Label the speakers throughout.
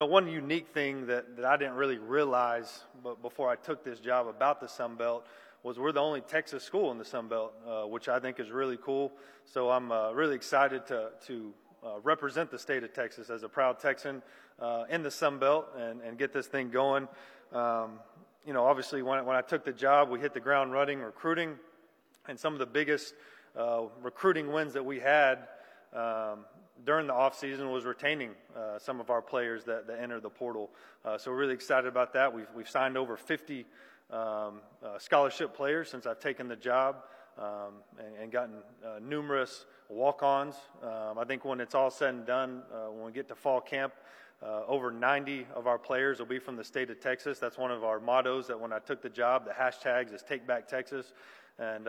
Speaker 1: One unique thing that, that I didn't really realize but before I took this job about the Sun Belt was we're the only Texas school in the Sun Belt, uh, which I think is really cool. So I'm uh, really excited to, to uh, represent the state of Texas as a proud Texan uh, in the Sun Belt and, and get this thing going. Um, you know, obviously, when, when I took the job, we hit the ground running recruiting, and some of the biggest uh, recruiting wins that we had um, during the offseason was retaining uh, some of our players that, that entered the portal. Uh, so we're really excited about that. We've, we've signed over 50 um, uh, scholarship players since I've taken the job um, and, and, gotten uh, numerous walk-ons. Um, I think when it's all said and done, uh, when we get to fall camp, uh, over 90 of our players will be from the state of Texas. That's one of our mottos that when I took the job, the hashtags is Take Back Texas. And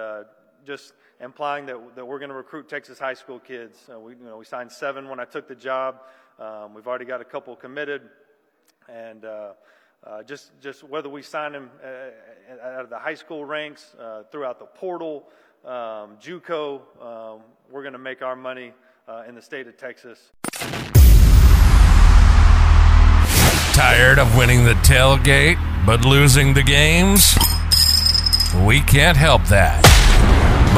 Speaker 1: just implying that, that we're going to recruit Texas high school kids. Uh, we, you know, we signed seven when I took the job. Um, we've already got a couple committed. And uh, uh, just, just whether we sign them uh, out of the high school ranks, uh, throughout the portal, um, JUCO, um, we're going to make our money uh, in the state of Texas.
Speaker 2: Tired of winning the tailgate but losing the games? We can't help that.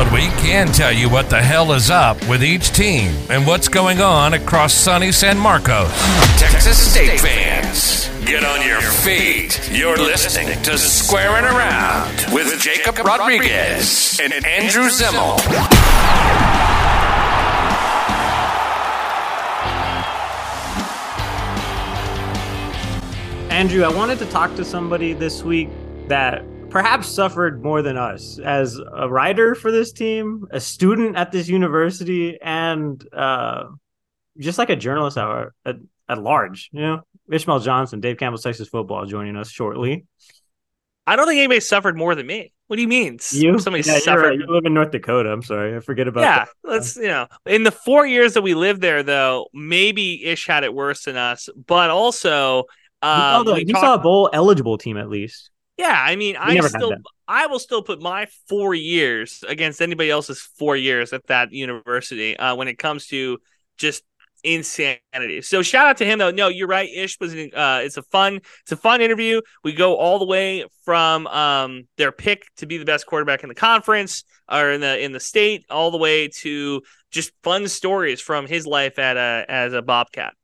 Speaker 2: But we can tell you what the hell is up with each team and what's going on across sunny San Marcos. Texas State fans, get on your feet. You're listening to Squaring Around with Jakob Rodriguez and Andrew Zimmel.
Speaker 3: Andrew, I wanted to talk to somebody this week that perhaps suffered more than us as a writer for this team, a student at this university, and uh, just like a journalist at, at, at large. You know, Ishmael Johnson, Dave Campbell's Texas Football, joining us shortly.
Speaker 4: I don't think anybody suffered more than me. What do you mean?
Speaker 3: You? Somebody yeah, suffered. Right. You live in North Dakota. I'm sorry, I forget about.
Speaker 4: Yeah, that. let's you know. In the four years that we lived there, though, maybe Ish had it worse than us, but also. Um, you
Speaker 3: saw, the, you talk- saw a bowl eligible team at least.
Speaker 4: Yeah, I mean, we I still I will still put my four years against anybody else's four years at that university uh, when it comes to just insanity. So shout out to him though. No, you're right. Ish was uh, it's a fun it's a fun interview. We go all the way from um, their pick to be the best quarterback in the conference or in the in the state, all the way to just fun stories from his life at a as a Bobcat.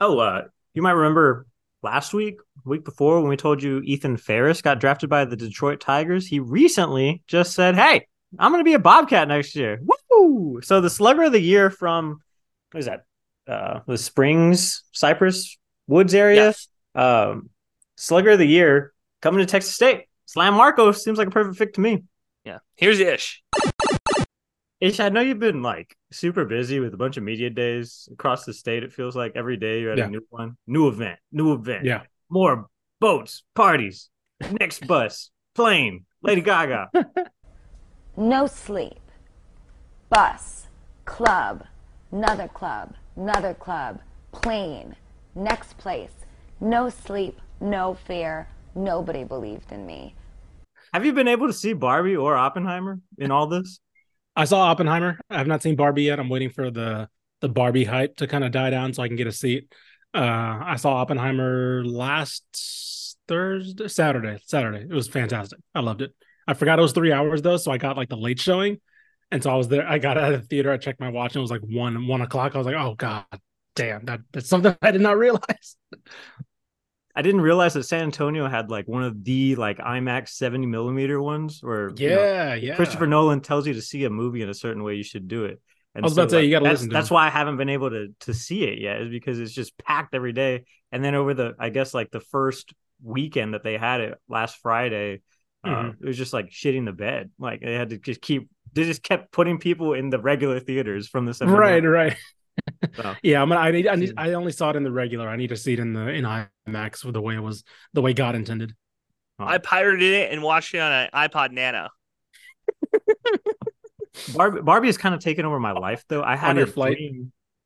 Speaker 3: Oh, uh, you might remember last week week before when we told you Ethan Ferris got drafted by the Detroit Tigers, he recently just said, "Hey, I'm going to be a Bobcat next year." Woo! So the Slugger of the Year from what is that? Uh, the Springs, Cypress Woods area. Yes. Um, Slugger of the Year coming to Texas State. Slam Marco seems like a perfect fit to me.
Speaker 4: Yeah. Here's the Ish.
Speaker 3: Ish, I know you've been like super busy with a bunch of media days across the state. It feels like every day you're at yeah. a new one, new event, new event.
Speaker 5: Yeah
Speaker 3: more boats, parties, next bus, plane, Lady Gaga.
Speaker 6: no sleep, bus, club, another club, another club, plane, next place, no sleep, no fear, nobody believed in me.
Speaker 3: Have you been able to see Barbie or Oppenheimer in all this?
Speaker 5: I saw Oppenheimer. I have not seen Barbie yet. I'm waiting for the the Barbie hype to kind of die down so I can get a seat. Uh, I saw Oppenheimer last Thursday, Saturday, Saturday. It was fantastic. I loved it. I forgot it was three hours though, so I got like the late showing, and so I was there. I got out of the theater. I checked my watch, and it was like one one o'clock. I was like, oh god, damn, that that's something I did not realize.
Speaker 3: I didn't realize that San Antonio had like one of the like IMAX 70 millimeter ones where
Speaker 5: yeah, you know, yeah.
Speaker 3: Christopher Nolan tells you to see a movie in a certain way, you should do it.
Speaker 5: And I was so, about to say like, you got to listen.
Speaker 3: that's why I haven't been able to to see it yet, is because it's just packed every day. And then over the, I guess like the first weekend that they had it last Friday, uh, mm-hmm. uh, it was just like shitting the bed. Like they had to just keep, they just kept putting people in the regular theaters from the
Speaker 5: right, right. So. yeah, I'm gonna, I need, I need, I only saw it in the regular. I need to see it in the in IMAX with the way it was, the way God intended.
Speaker 4: Oh. I pirated it and watched it on an iPod Nano.
Speaker 3: Barbie, Barbie has kind of taken over my life, though. I had a flight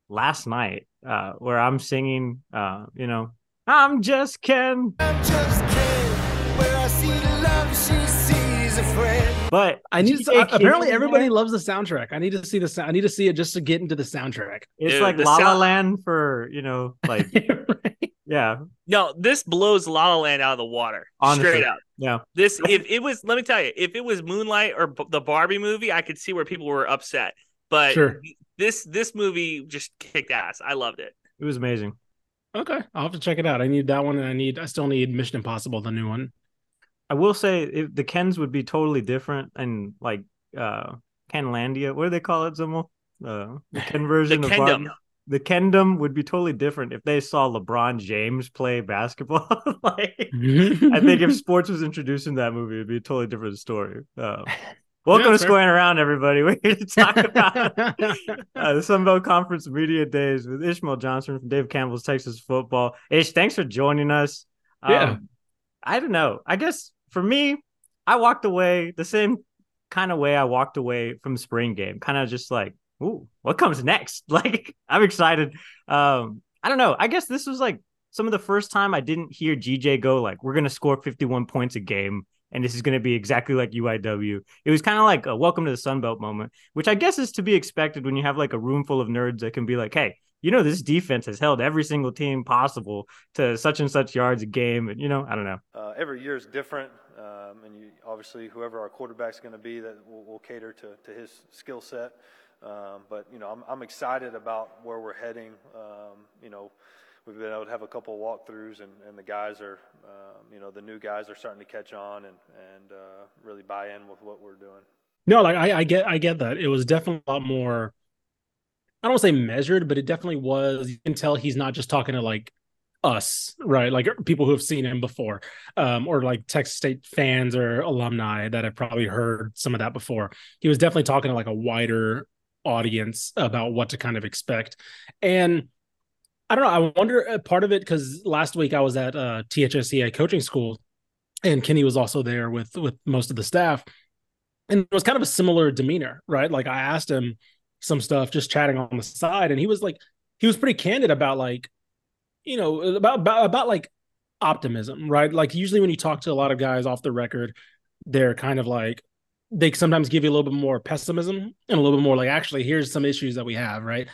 Speaker 3: last night uh, where I'm singing, uh, you know, I'm just Ken. I'm just Ken. But
Speaker 5: I need to, apparently everybody loves the soundtrack. I need to see the sound. I need to see it just to get into the soundtrack.
Speaker 3: It's Dude, like La La Land for you know, like right. yeah.
Speaker 4: No, this blows La La Land out of the water. Honestly, straight out.
Speaker 3: Yeah.
Speaker 4: This if it was let me tell you, if it was Moonlight or B- the Barbie movie, I could see where people were upset. But sure. this this movie just kicked ass. I loved it.
Speaker 3: It was amazing.
Speaker 5: Okay, I'll have to check it out. I need that one, and I need I still need Mission Impossible, the new one.
Speaker 3: I will say if the Kens would be totally different and like uh Kenlandia, what do they call it, Zimmel? Uh, the Ken version the of Kendom. the Kendom would be totally different if they saw LeBron James play basketball. like, I think if sports was introduced in that movie, it'd be a totally different story. Uh, welcome yeah, to Squaring Around, everybody. We're here to talk about uh, the Sun Belt Conference Media Days with Ishmael Johnson from Dave Campbell's Texas Football. Ish, thanks for joining us. Um, yeah. I don't know. I guess for me, I walked away the same kind of way I walked away from spring game, kind of just like, ooh, what comes next? Like, I'm excited. Um, I don't know. I guess this was like some of the first time I didn't hear GJ go like, we're gonna score 51 points a game, and this is gonna be exactly like UIW. It was kind of like a welcome to the Sun Belt moment, which I guess is to be expected when you have like a room full of nerds that can be like, hey, you know, this defense has held every single team possible to such and such yards a game. And, you know, I don't know.
Speaker 1: Uh, every year is different. Um, and you, obviously, whoever our quarterback's going to be, that will, will, cater to, to his skill set. Um, but, you know, I'm, I'm, excited about where we're heading. Um, you know, we've been able to have a couple of walkthroughs, and, and the guys are, um, you know, the new guys are starting to catch on and, and uh, really buy in with what we're doing.
Speaker 5: No, like I, I get, I get that. It was definitely a lot more I don't want to say measured, but it definitely was. You can tell he's not just talking to like us, right? Like people who have seen him before, um, or like Texas State fans or alumni that have probably heard some of that before. He was definitely talking to like a wider audience about what to kind of expect. And I don't know. I wonder uh, part of it because last week I was at uh, THSCA coaching school, and Kinne was also there with with most of the staff, and it was kind of a similar demeanor, right? Like I asked him some stuff just chatting on the side and he was like he was pretty candid about like you know about about, about like optimism right like usually when you talk to a lot of guys off the record they're kind of like they sometimes give you a little bit more pessimism and a little bit more like actually here's some issues that we have right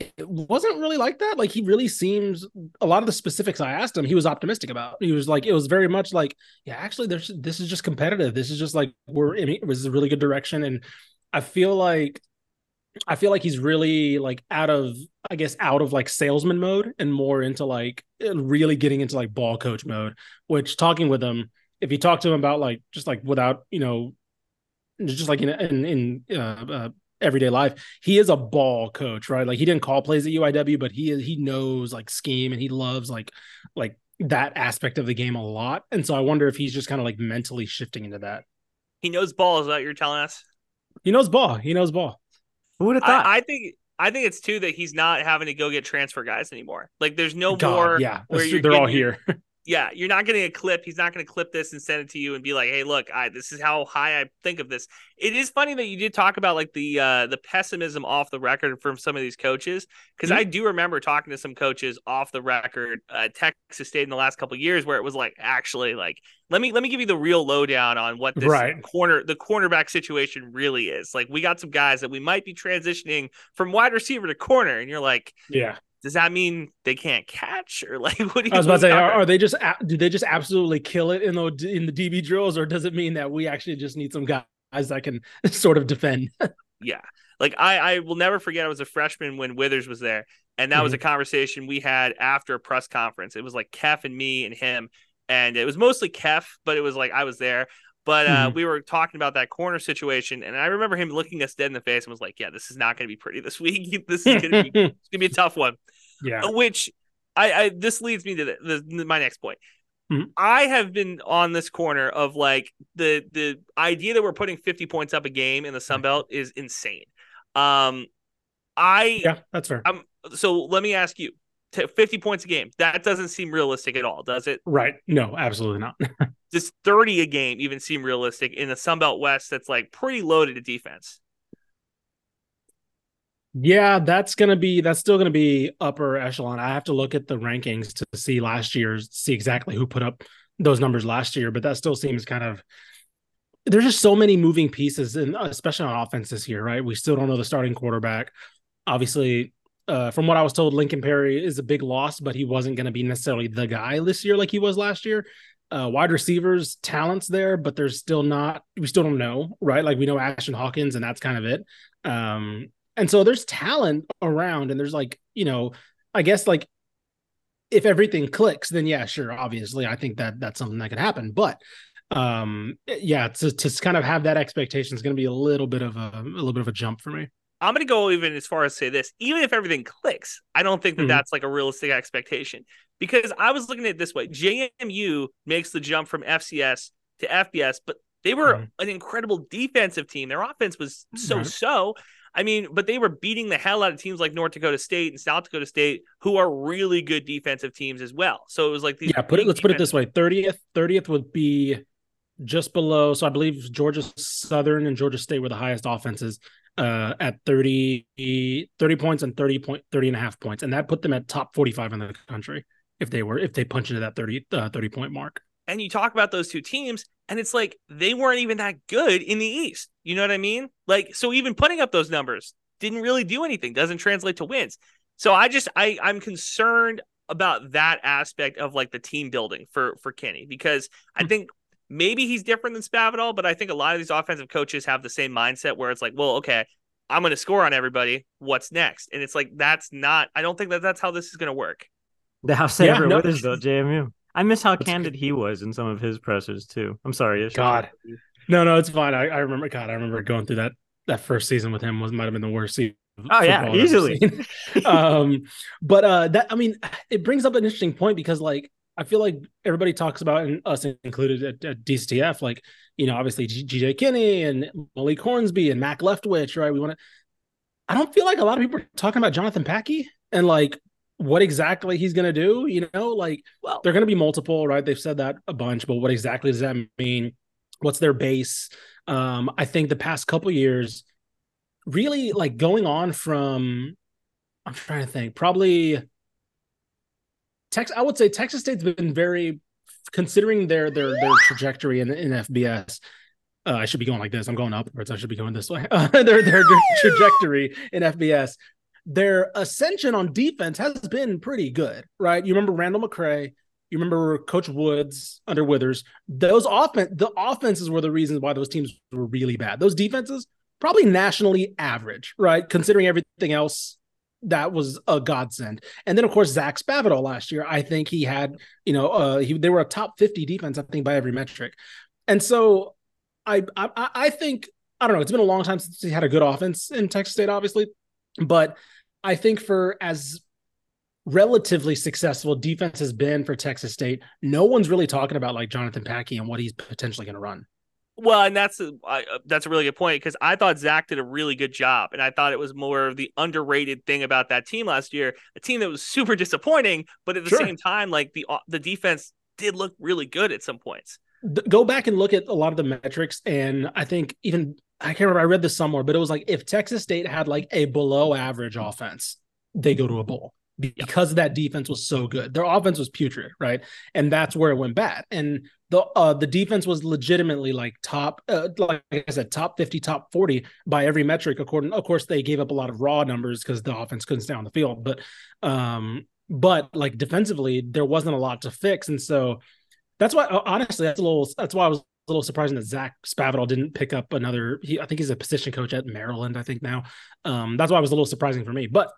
Speaker 5: it wasn't really like that. Like he really seems a lot of the specifics i asked him he was optimistic about. He was like it was very much like yeah actually there's this is just competitive. This is just like we're in it. Was a really good direction. And i feel like I feel like he's really like out of I guess out of like salesman mode and more into like really getting into like ball coach mode. Which talking with him, if you talk to him about like just like without you know, just like in in, in uh, uh, everyday life, he is a ball coach, right? Like he didn't call plays at UIW, but he he knows like scheme and he loves like like that aspect of the game a lot. And so I wonder if he's just kind of like mentally shifting into that.
Speaker 4: He knows ball. Is that you're telling us?
Speaker 5: He knows ball. He knows ball.
Speaker 3: Who would have thought?
Speaker 4: I, I, think I think it's too that he's not having to go get transfer guys anymore. Like there's no God, more.
Speaker 5: Yeah, where they're all here.
Speaker 4: yeah, you're not getting a clip. He's not going to clip this and send it to you and be like, "Hey, look, I this is how high I think of this." It is funny that you did talk about like the uh the pessimism off the record from some of these coaches because mm-hmm. I do remember talking to some coaches off the record uh, Texas State in the last couple years where it was like actually like let me let me give you the real lowdown on what this right. corner the cornerback situation really is. Like we got some guys that we might be transitioning from wide receiver to corner and you're like,
Speaker 5: yeah
Speaker 4: does that mean they can't catch or like what do you
Speaker 5: I was about to say are, are, they just do they just absolutely kill it in the in the DB drills or does it mean that we actually just need some guys that can sort of defend?
Speaker 4: yeah. Like I I will never forget I was a freshman when Withers was there and that mm-hmm. was a conversation we had after a press conference. It was like Kef and me and him and it was mostly Kef, but it was like I was there. But uh, mm-hmm. we were talking about that corner situation, and I remember him looking us dead in the face and was like, "Yeah, this is not going to be pretty this week. this is going to be it's going to be a tough one."
Speaker 5: Yeah.
Speaker 4: Uh, which I, I this leads me to the, the my next point. Mm-hmm. I have been on this corner of like the the idea that we're putting 50 points up a game in the Sun Belt is insane. Um I
Speaker 5: Yeah, that's fair.
Speaker 4: Um so let me ask you 50 points a game. That doesn't seem realistic at all, does it?
Speaker 5: Right. No, absolutely not.
Speaker 4: Does 30 a game even seem realistic in the Sun Belt West that's like pretty loaded to defense?
Speaker 5: Yeah, that's gonna be that's still gonna be upper echelon. I have to look at the rankings to see last year's, see exactly who put up those numbers last year, but that still seems kind of there's just so many moving pieces, and especially on offense this year, right? We still don't know the starting quarterback. Obviously, uh, from what I was told, Lincoln Pare is a big loss, but he wasn't going to be necessarily the guy this year like he was last year. Uh, wide receivers, talents there, but there's still not. We still don't know, right? Like we know Ashtyn Hawkins, and that's kind of it. Um, and so there's talent around, and there's like you know, I guess like if everything clicks, then yeah, sure, obviously, I think that that's something that could happen. But um, yeah, to to kind of have that expectation is going to be a little bit of a, a little bit of a jump for me.
Speaker 4: I'm going to go even as far as say this: even if everything clicks, I don't think that mm-hmm. that's like a realistic expectation because I was looking at it this way: JMU makes the jump from FCS to FBS, but they were mm-hmm. an incredible defensive team. Their offense was so so. I mean, but they were beating the hell out of teams like North Dakota State and South Dakota State, who are really good defensive teams as well. So it was like these.
Speaker 5: Yeah, put it. Let's put it this way: thirtieth, thirtieth would be just below. So I believe Georgia Southern and Georgia State were the highest offenses uh, at 30, 30 points and 30 point 30 and a half points. And that put them at top 45 in the country if they were if they punch into that 30 uh, 30 point mark.
Speaker 4: And you talk about those two teams and it's like they weren't even that good in the East. You know what I mean? Like so even putting up those numbers didn't really do anything, doesn't translate to wins. So I just I I'm concerned about that aspect of like the team building for for Kinne because I hmm. think Maybe he's different than Spavital, but I think a lot of these offensive coaches have the same mindset where it's like, well, okay, I'm going to score on everybody. What's next? And it's like that's not. I don't think that that's how this is going to work.
Speaker 3: The house yeah, no, Withersville, JMU. I miss how candid good. he was in some of his pressers too. I'm sorry.
Speaker 5: God, no, no, it's fine. I, I remember. God, I remember going through that that first season with him was might have been the worst season.
Speaker 3: Oh yeah, easily.
Speaker 5: um, but uh, that I mean, it brings up an interesting point because like I feel like everybody talks about, and us included at, at DCTF, like, you know, obviously GJ Kinne and Malik Hornsby and Mack Leftwich, right? We want to, I don't feel like a lot of people are talking about Jonathan Patke and like what exactly he's going to do. You know, like, well, they're going to be multiple, right? They've said that a bunch, but what exactly does that mean? What's their base? Um, I think the past couple years, really like going on from, I'm trying to think, probably Texas, I would say Texas State's been very considering their their their trajectory in, in FBS. Uh, I should be going like this. I'm going upwards. I should be going this way. Uh, their, their their trajectory in FBS, their ascension on defense has been pretty good, right? You remember Randall McCray. You remember Coach Woods under Withers. Those offense, the offenses were the reasons why those teams were really bad. Those defenses probably nationally average, right? Considering everything else that was a godsend. And then of course Zach Spavital last year, I think he had, you know, uh he they were a top 50 defense, I think, by every metric. And so I I I think I don't know, it's been a long time since he had a good offense in Texas State, obviously. But I think for as relatively successful defense has been for Texas State, no one's really talking about like Jonathan Patke and what he's potentially going to run.
Speaker 4: Well, and that's a, I, that's a really good point because I thought Zach did a really good job, and I thought it was more of the underrated thing about that team last year, a team that was super disappointing, but at the sure. same time, like the uh, the defense did look really good at some points.
Speaker 5: Go back and look at a lot of the metrics, and I think even I can't remember. I read this somewhere, but it was like if Texas State had like a below average offense, they go to a bowl because that defense was so good. Their offense was putrid, right? And that's where it went bad. And the uh, the defense was legitimately like top, uh, like I said, top fifty, top forty by every metric. According, of course, they gave up a lot of raw numbers because the offense couldn't stay on the field. But, um, but like defensively, there wasn't a lot to fix, and so that's why honestly, that's a little. That's why I was a little surprising that Zach Spavital didn't pick up another. He, I think he's a position coach at Maryland. I think now. Um, that's why it was a little surprising for me, but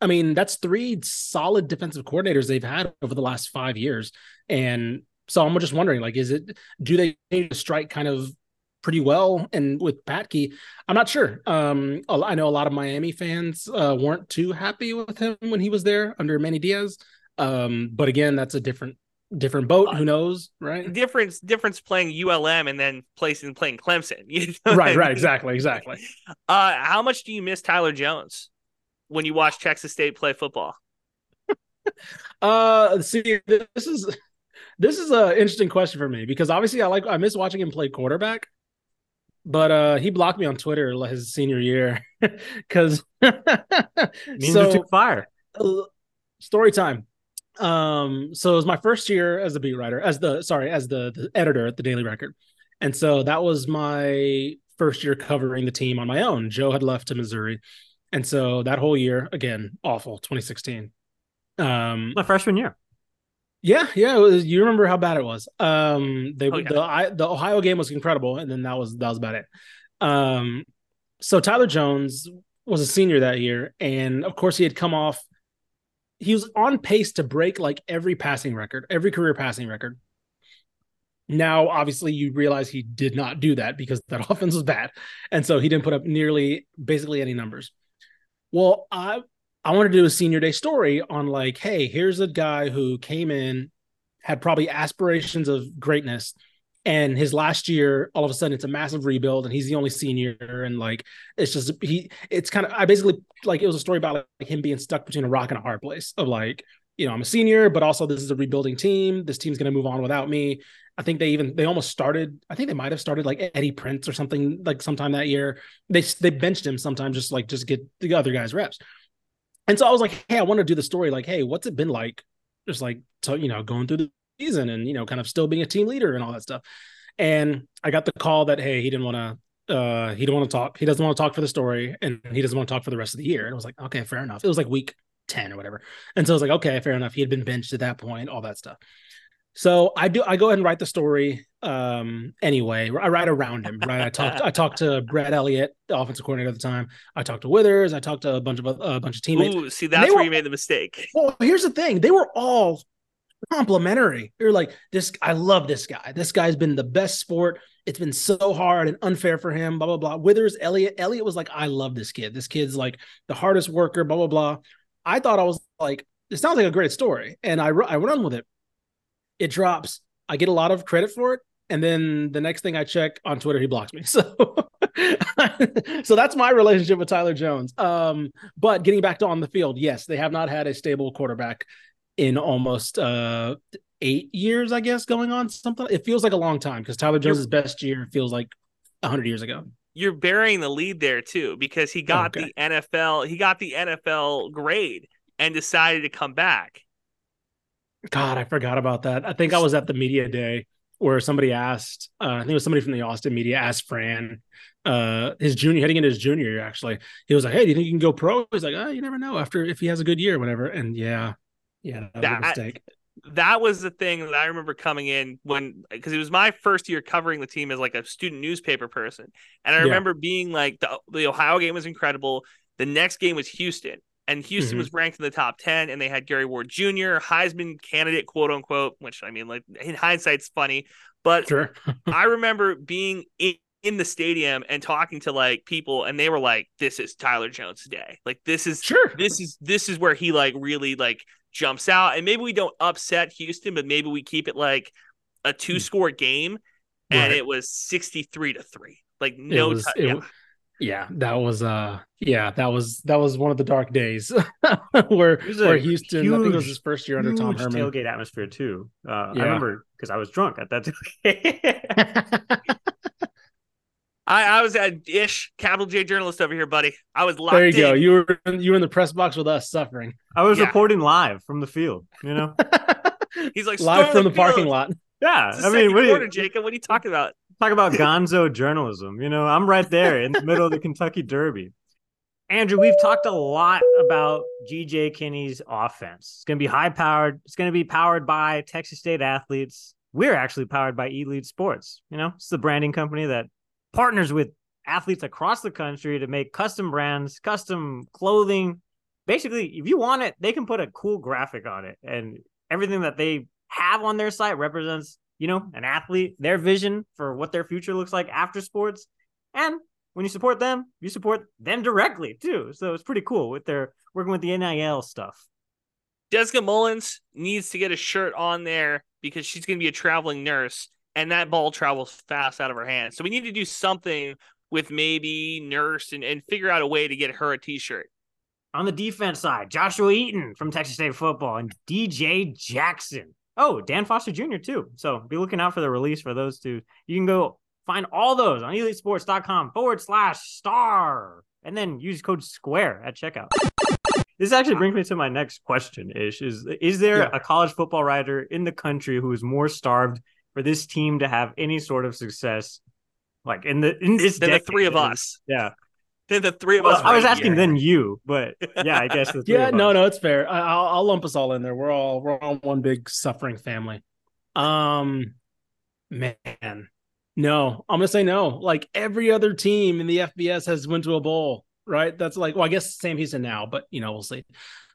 Speaker 5: I mean, that's three solid defensive coordinators they've had over the last five years. And so I'm just wondering, like, is it do they strike kind of pretty well? And with Patke, I'm not sure. Um, I know a lot of Miami fans uh, weren't too happy with him when he was there under Manny Diaz. Um, but again, that's a different different boat. Who knows, right?
Speaker 4: Difference difference playing ULM and then placing playing Clemson. You know
Speaker 5: right, right, exactly, exactly.
Speaker 4: Uh, how much do you miss Tyler Jones? when you watch Texas State play football?
Speaker 5: uh, see, this is this is an interesting question for me because obviously I like I miss watching him play quarterback, but uh, he blocked me on Twitter his senior year because
Speaker 3: so took fire.
Speaker 5: Uh, story time. Um, so it was my first year as a beat writer, as the sorry, as the, the editor at the Daily Record, And so that was my first year covering the team on my own. Joe had left to Missouri. And so that whole year, again, awful, 2016. Um,
Speaker 3: my freshman year.
Speaker 5: Yeah, yeah. Was, you remember how bad it was. Um, they oh, yeah. the I, the Ohio game was incredible, and then that was that was about it. Um, so Tyler Jones was a senior that year, and of course he had come off. He was on pace to break like every passing record, every career passing record. Now, obviously, you realize he did not do that because that offense was bad, and so he didn't put up nearly basically any numbers. Well, I I want to do a senior day story on like, hey, here's a guy who came in, had probably aspirations of greatness, and his last year, all of a sudden, it's a massive rebuild, and he's the only senior, and like, it's just he, it's kind of, I basically like it was a story about like him being stuck between a rock and a hard place of like, you know, I'm a senior, but also this is a rebuilding team. This team's going to move on without me. I think they even they almost started. I think they might have started like Eddie Prince or something like sometime that year. They they benched him sometimes just like just get the other guys reps. And so I was like, hey, I want to do the story. Like, hey, what's it been like? Just like, to, you know, going through the season and, you know, kind of still being a team leader and all that stuff. And I got the call that, hey, he didn't want to, uh, he didn't want to talk. He doesn't want to talk for the story and he doesn't want to talk for the rest of the year. And I was like, okay, fair enough. It was like week 10 or whatever. And so I was like, okay, fair enough. He had been benched at that point, all that stuff. So I do I go ahead and write the story um anyway. I write around him, right? I talked I talked to Brad Elliott, the offensive coordinator at the time. I talked to Withers, I talked to a bunch of a bunch of teammates.
Speaker 4: Ooh, see that's where were, you made the mistake.
Speaker 5: Well, here's the thing. They were all complimentary. They're like, this I love this guy. This guy's been the best sport. It's been so hard and unfair for him, blah blah blah. Withers, Elliot, Elliot was like, I love this kid. This kid's like the hardest worker, blah blah blah. I thought I was like, it sounds like a great story. And I I run with it it drops. I get a lot of credit for it. And then the next thing I check on Twitter, he blocks me. So, so that's my relationship with Tyler Jones. Um, but getting back to on the field, yes, they have not had a stable quarterback in almost uh, eight years, I guess, going on something. It feels like a long time because Tyler Jones's best year feels like hundred years ago.
Speaker 4: You're burying the lead there too because he got okay. the NFL. He got the NFL grade and decided to come back.
Speaker 5: God, I forgot about that. I think I was at the media day where somebody asked, uh, I think it was somebody from the Austin media asked Fran, uh, his junior heading into his junior year, actually. He was like, Hey, do you think you can go pro? He's like, Oh, you never know after if he has a good year, whatever. And yeah, yeah, that, that mistake.
Speaker 4: That was the thing that I remember coming in when because it was my first year covering the team as like a student newspaper person. And I remember yeah. being like the, the Ohio game was incredible. The next game was Houston and Houston mm-hmm. was ranked in the top 10 and they had Greg Ward Jr., Heisman candidate, quote unquote, which I mean, like in hindsight's funny, but sure. I remember being in, in the stadium and talking to like people and they were like, this is Tyler Jones' day. Like this is
Speaker 5: sure.
Speaker 4: This is, this is where he like really like jumps out and maybe we don't upset Houston, but maybe we keep it like a two mm. score game and right. it was 63 to three. Like no,
Speaker 5: it was, t- it, yeah yeah that was uh yeah that was that was one of the dark days where where houston huge, i think it was his first year under tom herman
Speaker 3: tailgate atmosphere too uh yeah. i remember because i was drunk at that
Speaker 4: I, I was at ish capital J journalist over here, buddy. I was locked.
Speaker 5: There you
Speaker 4: in.
Speaker 5: go. You were in, you were in the press box with us, suffering.
Speaker 3: I was yeah. reporting live from the field. You know,
Speaker 4: he's like
Speaker 5: live from the, the parking lot.
Speaker 3: Yeah, I mean,
Speaker 4: what quarter, you, Jakob. What are you talking about?
Speaker 3: Talk about gonzo journalism. You know, I'm right there in the middle of the Kentucky Derby. Andrew, we've talked a lot about GJ Kinne's offense. It's going to be high powered. It's going to be powered by Texas State athletes. We're actually powered by Elite Sports. You know, it's the branding company that partners with athletes across the country to make custom brands, custom clothing. Basically, if you want it, they can put a cool graphic on it, and everything that they have on their site represents you know, an athlete, their vision for what their future looks like after sports. And when you support them, you support them directly too. So it's pretty cool with their working with the NIL stuff.
Speaker 4: Jessica Mullins needs to get a shirt on there because she's going to be a traveling nurse and that ball travels fast out of her hands. So we need to do something with maybe nurse and, and figure out a way to get her a t-shirt.
Speaker 3: On the defense side, Joshua Eaton from Texas State football and DJ Jackson Oh, Dan Foster Jr. too. So be looking out for the release for those two. You can go find all those on elitesports.com forward slash star and then use code square at checkout. This actually brings me to my next question, Ish. Is is there yeah. a college football writer in the country who is more starved for this team to have any sort of success, like in the in this
Speaker 4: than the three of us.
Speaker 3: Yeah.
Speaker 4: Then the three of
Speaker 3: Well,
Speaker 4: us.
Speaker 3: I was
Speaker 4: right
Speaker 3: asking
Speaker 4: here.
Speaker 3: then you, but yeah, I guess the
Speaker 5: yeah, no,
Speaker 3: us.
Speaker 5: no, it's fair. I, I'll, I'll lump us all in there. We're all we're all one big suffering family. Um, man, no, I'm gonna say no. Like every other team in the FBS has went to a bowl, right? That's like, well, I guess Sam Houston now, but you know, we'll see.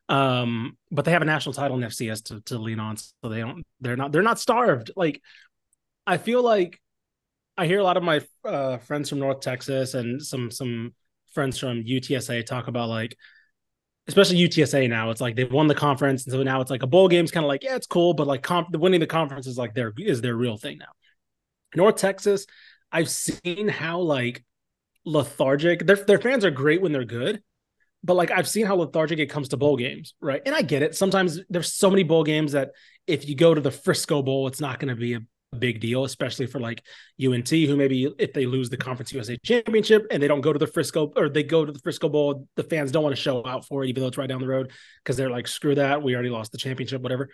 Speaker 5: Um, but they have a national title in FCS to to lean on, so they don't. They're not. They're not starved. Like, I feel like I hear a lot of my uh, friends from North Texas and some some friends from UTSA talk about like especially UTSA now. It's like they've won the conference, and so now it's like a bowl game's kind of like yeah, it's cool, but like comp- winning the conference is like their is their real thing now. North Texas, I've seen how like lethargic their their fans are great when they're good, but like I've seen how lethargic it comes to bowl games, right? And I get it. Sometimes there's so many bowl games that if you go to the Frisco Bowl, it's not going to be a big deal, especially for like UNT, who maybe if they lose the Conference USA championship and they don't go to the Frisco or they go to the Frisco Bowl, the fans don't want to show out for it, even though it's right down the road because they're like, screw that, we already lost the championship, whatever.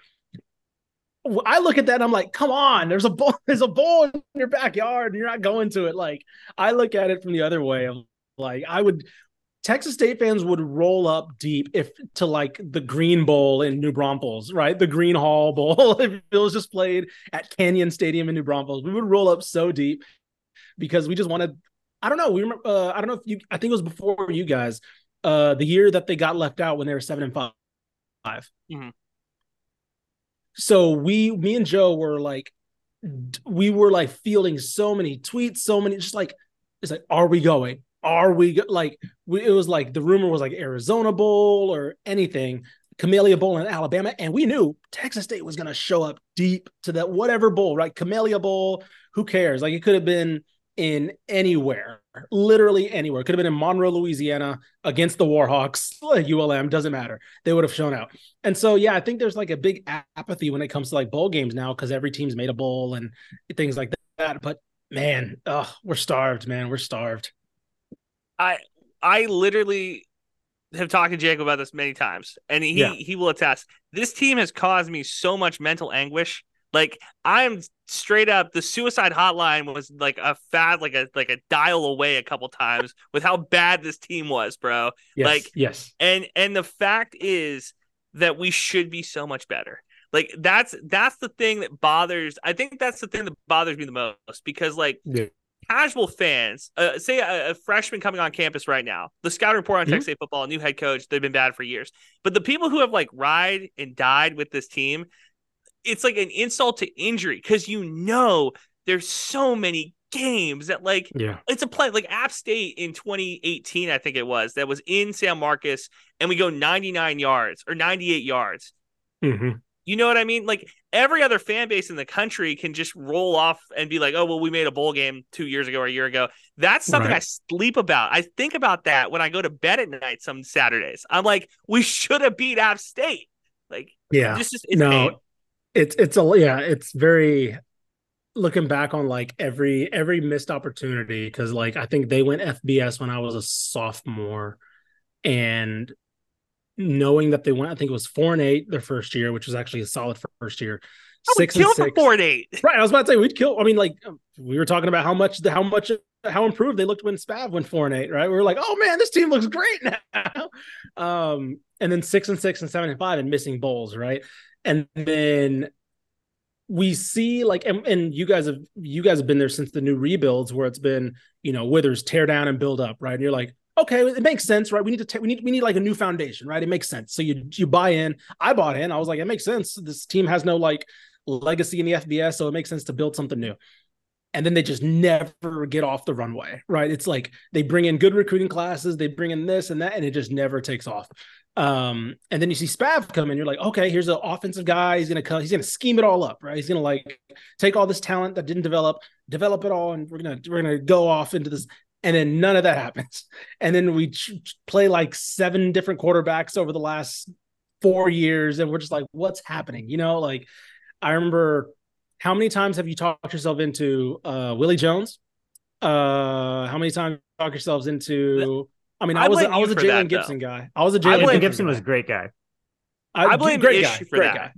Speaker 5: I look at that and I'm like, come on, there's a bowl, there's a bowl in your backyard, and you're not going to it. Like, I look at it from the other way of like, I would Texas State fans would roll up deep if to like the Gruene Bowl in New Braunfels, right? The Gruene Hall Bowl. if it was just played at Canyon Stadium in New Braunfels, we would roll up so deep because we just wanted. I don't know. We remember. Uh, I don't know if you. I think it was before you guys. Uh, the year that they got left out when they were seven and 5
Speaker 4: Mhm.
Speaker 5: So we, me and Joe were like, we were like fielding so many tweets, so many, just like, it's like, are we going? Are we like? We, it was like the rumor was like Arizona Bowl or anything, Camellia Bowl in Alabama, and we knew Texas State was going to show up deep to that whatever bowl, right? Camellia Bowl, who cares? Like it could have been in anywhere, literally anywhere. Could have been in Monroe, Louisiana, against the Warhawks, ULM, doesn't matter. They would have shown out. And so, yeah, I think there's like a big apathy when it comes to like bowl games now because every team's made a bowl and things like that. But man, we're starved, man. We're starved.
Speaker 4: I I literally have talked to Jakob about this many times, and he
Speaker 5: Yeah.
Speaker 4: he will attest. This team has caused me so much mental anguish. Like I'm straight up, the suicide hotline was like a fad, like a like a dial away a couple times with how bad this team was, bro.
Speaker 5: Yes,
Speaker 4: Like-
Speaker 5: yes,
Speaker 4: And and the fact is that we should be so much better. Like that's that's the thing that bothers. I think that's the thing that bothers me the most because like
Speaker 5: yeah,
Speaker 4: casual fans, uh, say a, a freshman coming on campus right now, the scout report on
Speaker 5: Mhm.
Speaker 4: Texas State football, new head coach, they've been bad for years. But the people who have like ride and died with this team, it's like an insult to injury because you know there's so many games that like
Speaker 5: yeah.
Speaker 4: it's a play like App State in 2018, I think it was, that was in San Marcos, and we go 99 yards or 98 yards.
Speaker 5: hmm
Speaker 4: You know what I mean? Like every other fan base in the country can just roll off and be like, "Oh, well, we made a bowl game two years ago or a year ago." That's something
Speaker 5: Right.
Speaker 4: I sleep about. I think about that when I go to bed at night some Saturdays. I'm like, we should have beat App State. Like,
Speaker 5: Yeah.
Speaker 4: this is it's
Speaker 5: No,
Speaker 4: pain.
Speaker 5: it's it's a yeah it's very looking back on like every every missed opportunity because like i think they went fbs when i was a sophomore and knowing that they went i think it was four and eight their first year which was actually a solid first year.
Speaker 4: Oh, we
Speaker 5: six and six.
Speaker 4: four and eight.
Speaker 5: right i was about to say we'd kill i mean like um, we were talking about how much how much how improved they looked when spav went four and eight right? We were like oh man this team looks great now. Um and then six and six and seven and five and missing bowls right? And then we see like and, and you guys have you guys have been there since the new rebuilds where it's been you know withers tear down and build up right? And you're like okay it makes sense right? We need to take, we need we need like a new foundation right? It makes sense. So you you buy in. I bought in. I was like it makes sense. This team has no like legacy in the fbs so it makes sense to build something new. And then they just never get off the runway right? It's like they bring in good recruiting classes they bring in this and that and it just never takes off. Um, and then you see Spav come in, you're like, okay, here's an offensive guy. He's gonna come, he's gonna scheme it all up, right? He's gonna like take all this talent that didn't develop, develop it all, and we're gonna we're gonna go off into this. And then none of that happens. And then we ch- play like seven different quarterbacks over the last four years, and we're just like, what's happening? You know, like I remember how many times have you talked yourself into uh Willie Jones? Uh how many times you talk yourselves into I mean, I,
Speaker 4: I
Speaker 5: was I was a Jalen
Speaker 4: though.
Speaker 5: Gipson guy. I was a Jalen
Speaker 3: Anthony Gibson was a great guy.
Speaker 4: I blame
Speaker 5: great
Speaker 4: Ish
Speaker 5: guy,
Speaker 4: for
Speaker 5: great
Speaker 4: that.
Speaker 5: guy.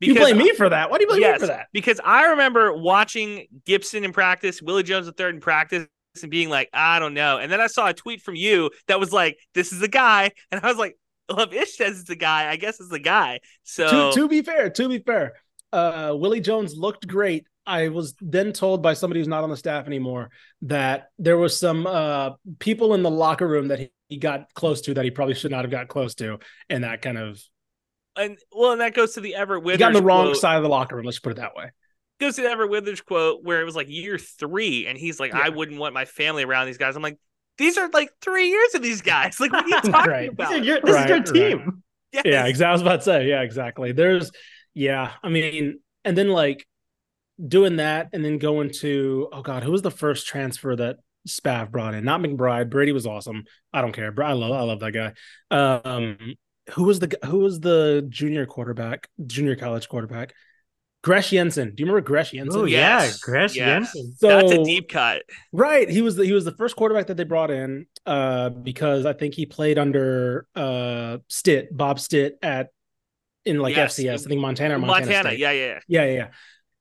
Speaker 5: Because, you blame me for that. Why do you blame yes, me for that?
Speaker 4: Because I remember watching Gipson in practice, Willie Jones the third in practice, and being like, I don't know. And then I saw a tweet from you that was like, "This is the guy," and I was like, "Well, if Ish says it's the guy, I guess it's the guy." So
Speaker 5: to, to be fair, to be fair, uh, Willie Jones looked great. I was then told by somebody who's not on the staff anymore that there was some uh, people in the locker room that he, got close to that he probably should not have got close to, and that kind of
Speaker 4: and well, and that goes to the Everett Withers.
Speaker 5: He got on the wrong quote. side of the locker room. Let's put it that way.
Speaker 4: Goes to the Everett Withers quote where it was like year three, and he's like, yeah. "I wouldn't want my family around these guys." I'm like, "These are like three years of these guys. Like, what are you talking right. about?
Speaker 3: This, is your, this right, is your team." Right.
Speaker 5: Yes. Yeah, exactly. I was about to say, yeah, exactly. There's, yeah, I mean, and then like doing that, and then going to, oh god, who was the first transfer that Spav brought in? Not McBride. Brady was awesome. I don't care. I love, I love that guy. Um, who was the who was the junior quarterback, junior college quarterback? Gresch Jensen. Do you remember Gresch Jensen?
Speaker 3: Oh yeah, Gresch yes. Jensen.
Speaker 4: So, That's a deep cut.
Speaker 5: Right. He was the he was the first quarterback that they brought in uh because I think he played under uh Stitt, Bob Stitt at in like yes. FCS, I think Montana or Montana. Montana,
Speaker 4: yeah, yeah.
Speaker 5: Yeah, yeah.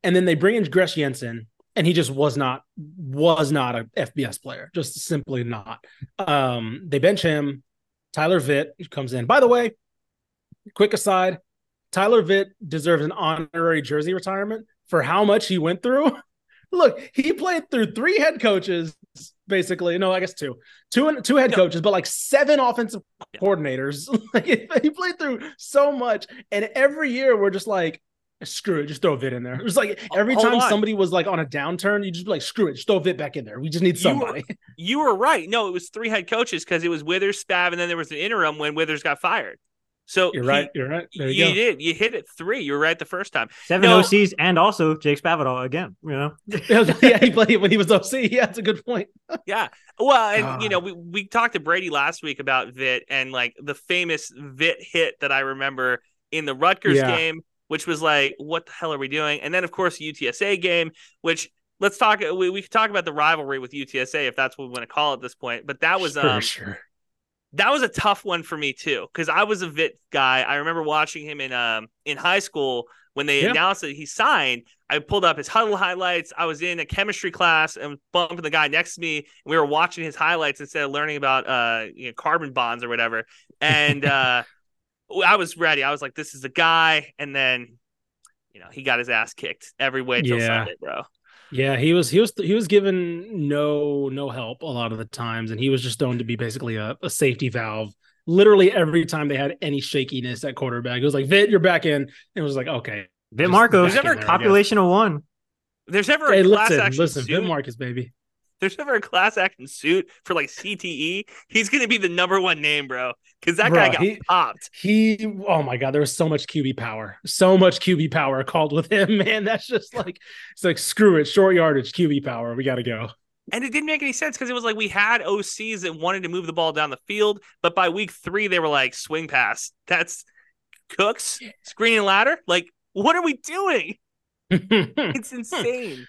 Speaker 5: And then they bring in Gresch Jensen and he just was not was not a FBS player, just simply not. Um they bench him Tyler Vitt comes in. By the way, quick aside, Tyler Vitt deserves an honorary jersey retirement for how much he went through. Look, he played through three head coaches, basically. No, I guess two, two, two head coaches, but like seven offensive coordinators. Like he played through so much, and every year we're just like, screw it, just throw Vitt in there. It was like every Hold time on. somebody was like on a downturn, you just be like, screw it, just throw Vitt back in there. We just need somebody.
Speaker 4: You were, you were right. No, it was three head coaches because it was Withers, Spav, and then there was an interim when Withers got fired. So
Speaker 5: you're right. He, you're right. There
Speaker 4: you,
Speaker 5: you
Speaker 4: did. You hit it three. You were right the first time.
Speaker 3: Seven no, OCs and also Jake Spavital again. You know.
Speaker 5: yeah, he played when he was OC. Yeah, that's a good point.
Speaker 4: yeah. Well, and uh, you know, we we talked to Brady last week about Vitt and like the famous Vitt hit that I remember in the Rutgers yeah. game, which was like, what the hell are we doing? And then of course UTSA game, which let's talk. We we could talk about the rivalry with UTSA if that's what we want to call it at this point. But that was um. Sure that was a tough one for me too because I was a Vitt guy. I remember watching him in um in high school when they yeah. announced that he signed. I pulled up his Hudl highlights. I was in a chemistry class and bumping the guy next to me. And we were watching his highlights instead of learning about uh you know, carbon bonds or whatever. And uh I was ready. I was like, this is the guy. And then you know he got his ass kicked every way till yeah. Sunday, bro.
Speaker 5: Yeah, he was he was he was given no no help a lot of the times, and he was just known to be basically a, a safety valve. Literally every time they had any shakiness at quarterback, it was like Vitt, you're back in. And it was like, okay,
Speaker 3: Vitt Marco. There's Vitt Marcos, population of one.
Speaker 4: There's ever a hey, class
Speaker 5: listen,
Speaker 4: action
Speaker 5: listen, Vitt, Marcus, baby
Speaker 4: there's ever a class action suit for like CTE, he's gonna be the number one name, bro. Because that bro, guy got he, popped.
Speaker 5: He, oh my god, there was so much QB power, so much QB power called with him, man. That's just like it's like screw it, short yardage, QB power. We got to go.
Speaker 4: And it didn't make any sense because it was like we had OCs that wanted to move the ball down the field, but by week three they were like swing pass. That's Cooks screening ladder. Like, what are we doing? it's insane.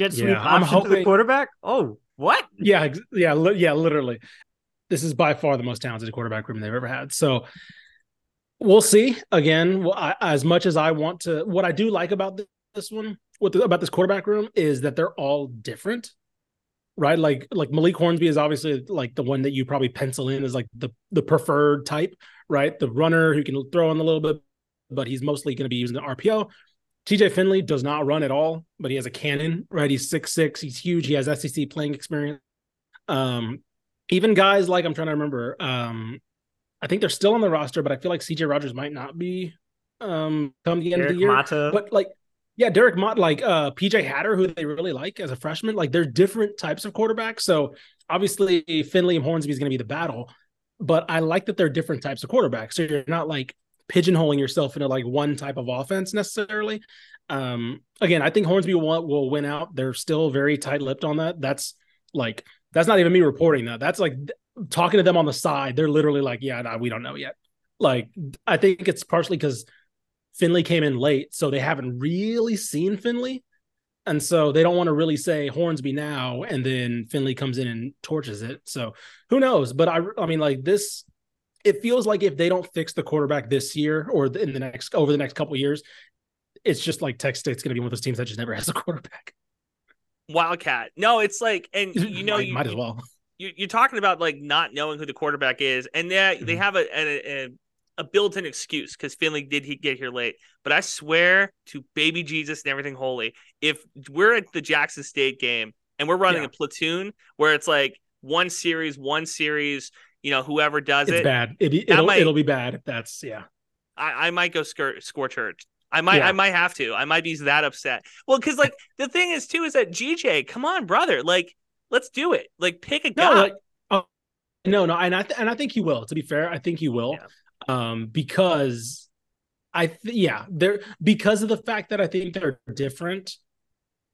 Speaker 3: Get sweep yeah, I'm hoping... to the quarterback. Oh, what?
Speaker 5: Yeah, yeah, li- yeah. Literally, this is by far the most talented quarterback room they've ever had. So we'll see. Again, well, I, as much as I want to, what I do like about this one, what the, about this quarterback room is that they're all different right? Like like Malik Hornsby is obviously like the one that you probably pencil in as like the the preferred type, right? The runner who can throw in a little bit, but he's mostly going to be using the RPO. TJ Finley does not run at all, but he has a cannon, right? He's six six. He's huge. He has SEC playing experience. Um, even guys like I'm trying to remember. Um, I think they're still on the roster, but I feel like CJ Rogers might not be um come the end Derek of the year. Mata. But like, yeah, Derek Mott, like uh PJ Hatter, who they really like as a freshman. Like they're different types of quarterbacks. So obviously Finley and Hornsby is going to be the battle, but I like that they're different types of quarterbacks. So you're not like pigeonholing yourself into like one type of offense necessarily. Um, again, I think Hornsby will, will win out. They're still very tight lipped on that. That's like, that's not even me reporting that. That's like talking to them on the side. They're literally like, yeah, nah, we don't know yet. Like, I think it's partially because Finley came in late, so they haven't really seen Finley. And so they don't want to really say Hornsby now, and then Finley comes in and torches it. So who knows? But I, I mean, like this, it feels like if they don't fix the quarterback this year or in the next over the next couple years, it's just like Texas State's going to be one of those teams that just never has a quarterback.
Speaker 4: Wildcat. No, it's like, and you know,
Speaker 5: might,
Speaker 4: you,
Speaker 5: might as well.
Speaker 4: You, you're talking about like not knowing who the quarterback is, and they they
Speaker 5: Mhm.
Speaker 4: have a a, a, a built-in excuse because Finley did he get here late. But I swear to baby Jesus and everything holy, if we're at the Jackson State game and we're running
Speaker 5: Yeah.
Speaker 4: a platoon where it's like one series, one series, you know, whoever does
Speaker 5: It's
Speaker 4: it,
Speaker 5: bad. It, it'll,
Speaker 4: might-
Speaker 5: it'll be bad if that's yeah.
Speaker 4: I, I might go skirt scorch earth. I might
Speaker 5: Yeah.
Speaker 4: I might have to. I might be that upset. Well, because like the thing is too is that GJ, come on, brother, like let's do it. Like pick a
Speaker 5: No,
Speaker 4: guy.
Speaker 5: like, oh, no, no, and I th- and I think he will. To be fair, I think he will, um, because I th- yeah, they're because of the fact that I think they're different.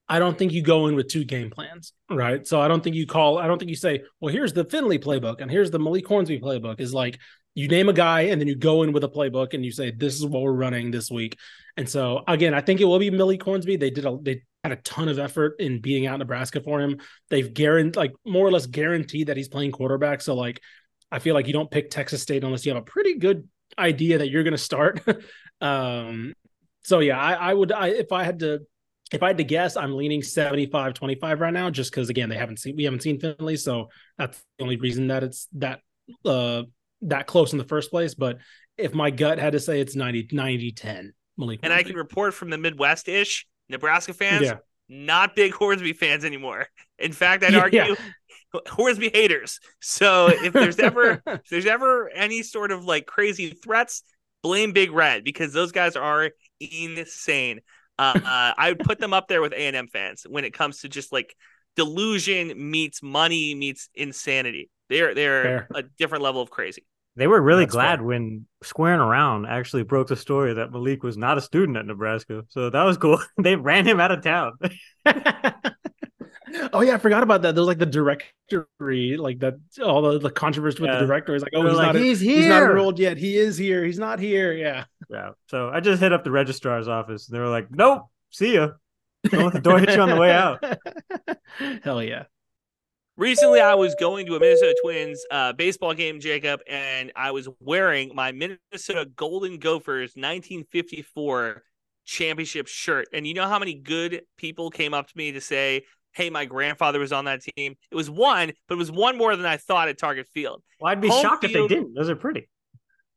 Speaker 5: I don't think you go in with two game plans, right? So I don't think you call. I don't think you say, "Well, here's the Finley playbook and here's the Malik Hornsby playbook." Is like you name a guy and then you go in with a playbook and you say, "This is what we're running this week." And so again, I think it will be Malik Hornsby. They did a they had a ton of effort in beating out Nebraska for him. They've guaranteed, like more or less guaranteed that he's playing quarterback. So like, I feel like you don't pick Texas State unless you have a pretty good idea that you're going to start. um, so yeah, I, I would, I if I had to, if I had to guess, I'm leaning 75 25 right now, just because again, they haven't seen, we haven't seen Finley. So that's the only reason that it's that, uh, that close in the first place. But if my gut had to say it's 90, 90 10, Malik.
Speaker 4: and I can report from the Midwest ish, Nebraska fans,
Speaker 5: Yeah.
Speaker 4: not big Hornsby fans anymore. In fact, I'd
Speaker 5: Yeah.
Speaker 4: argue Hornsby haters. So if there's ever if there's ever any sort of like crazy threats, blame Big Red because those guys are insane. Uh, uh, I would put them up there with A and M fans when it comes to just like delusion meets money meets insanity. They're they're
Speaker 5: Fair.
Speaker 4: a different level of crazy.
Speaker 3: They were really
Speaker 5: That's
Speaker 3: glad
Speaker 5: fair.
Speaker 3: when Squaring Around actually broke the story that Malik was not a student at Nebraska. So that was cool. they ran him out of town.
Speaker 5: oh yeah, I forgot about that. There was like the directory, like that all the, the controversy with
Speaker 3: Yeah.
Speaker 5: the director. is like,
Speaker 3: They
Speaker 5: oh, he's
Speaker 3: like,
Speaker 5: not
Speaker 3: he's here.
Speaker 5: he's not enrolled yet. He is here. He's not here. Yeah.
Speaker 3: Yeah. So I just hit up the registrar's office. And they were like, "Nope, see ya." Don't let the door hit you on the way out.
Speaker 5: Hell yeah.
Speaker 4: Recently, I was going to a Minnesota Twins uh, baseball game, Jakob, and I was wearing my Minnesota Golden Gophers 1954 championship shirt. And you know how many good people came up to me to say, Hey, my grandfather was on that team. It was one, but it was one more than I thought at Target Field.
Speaker 3: Well, I'd be
Speaker 4: Home
Speaker 3: shocked if they didn't. Those are pretty.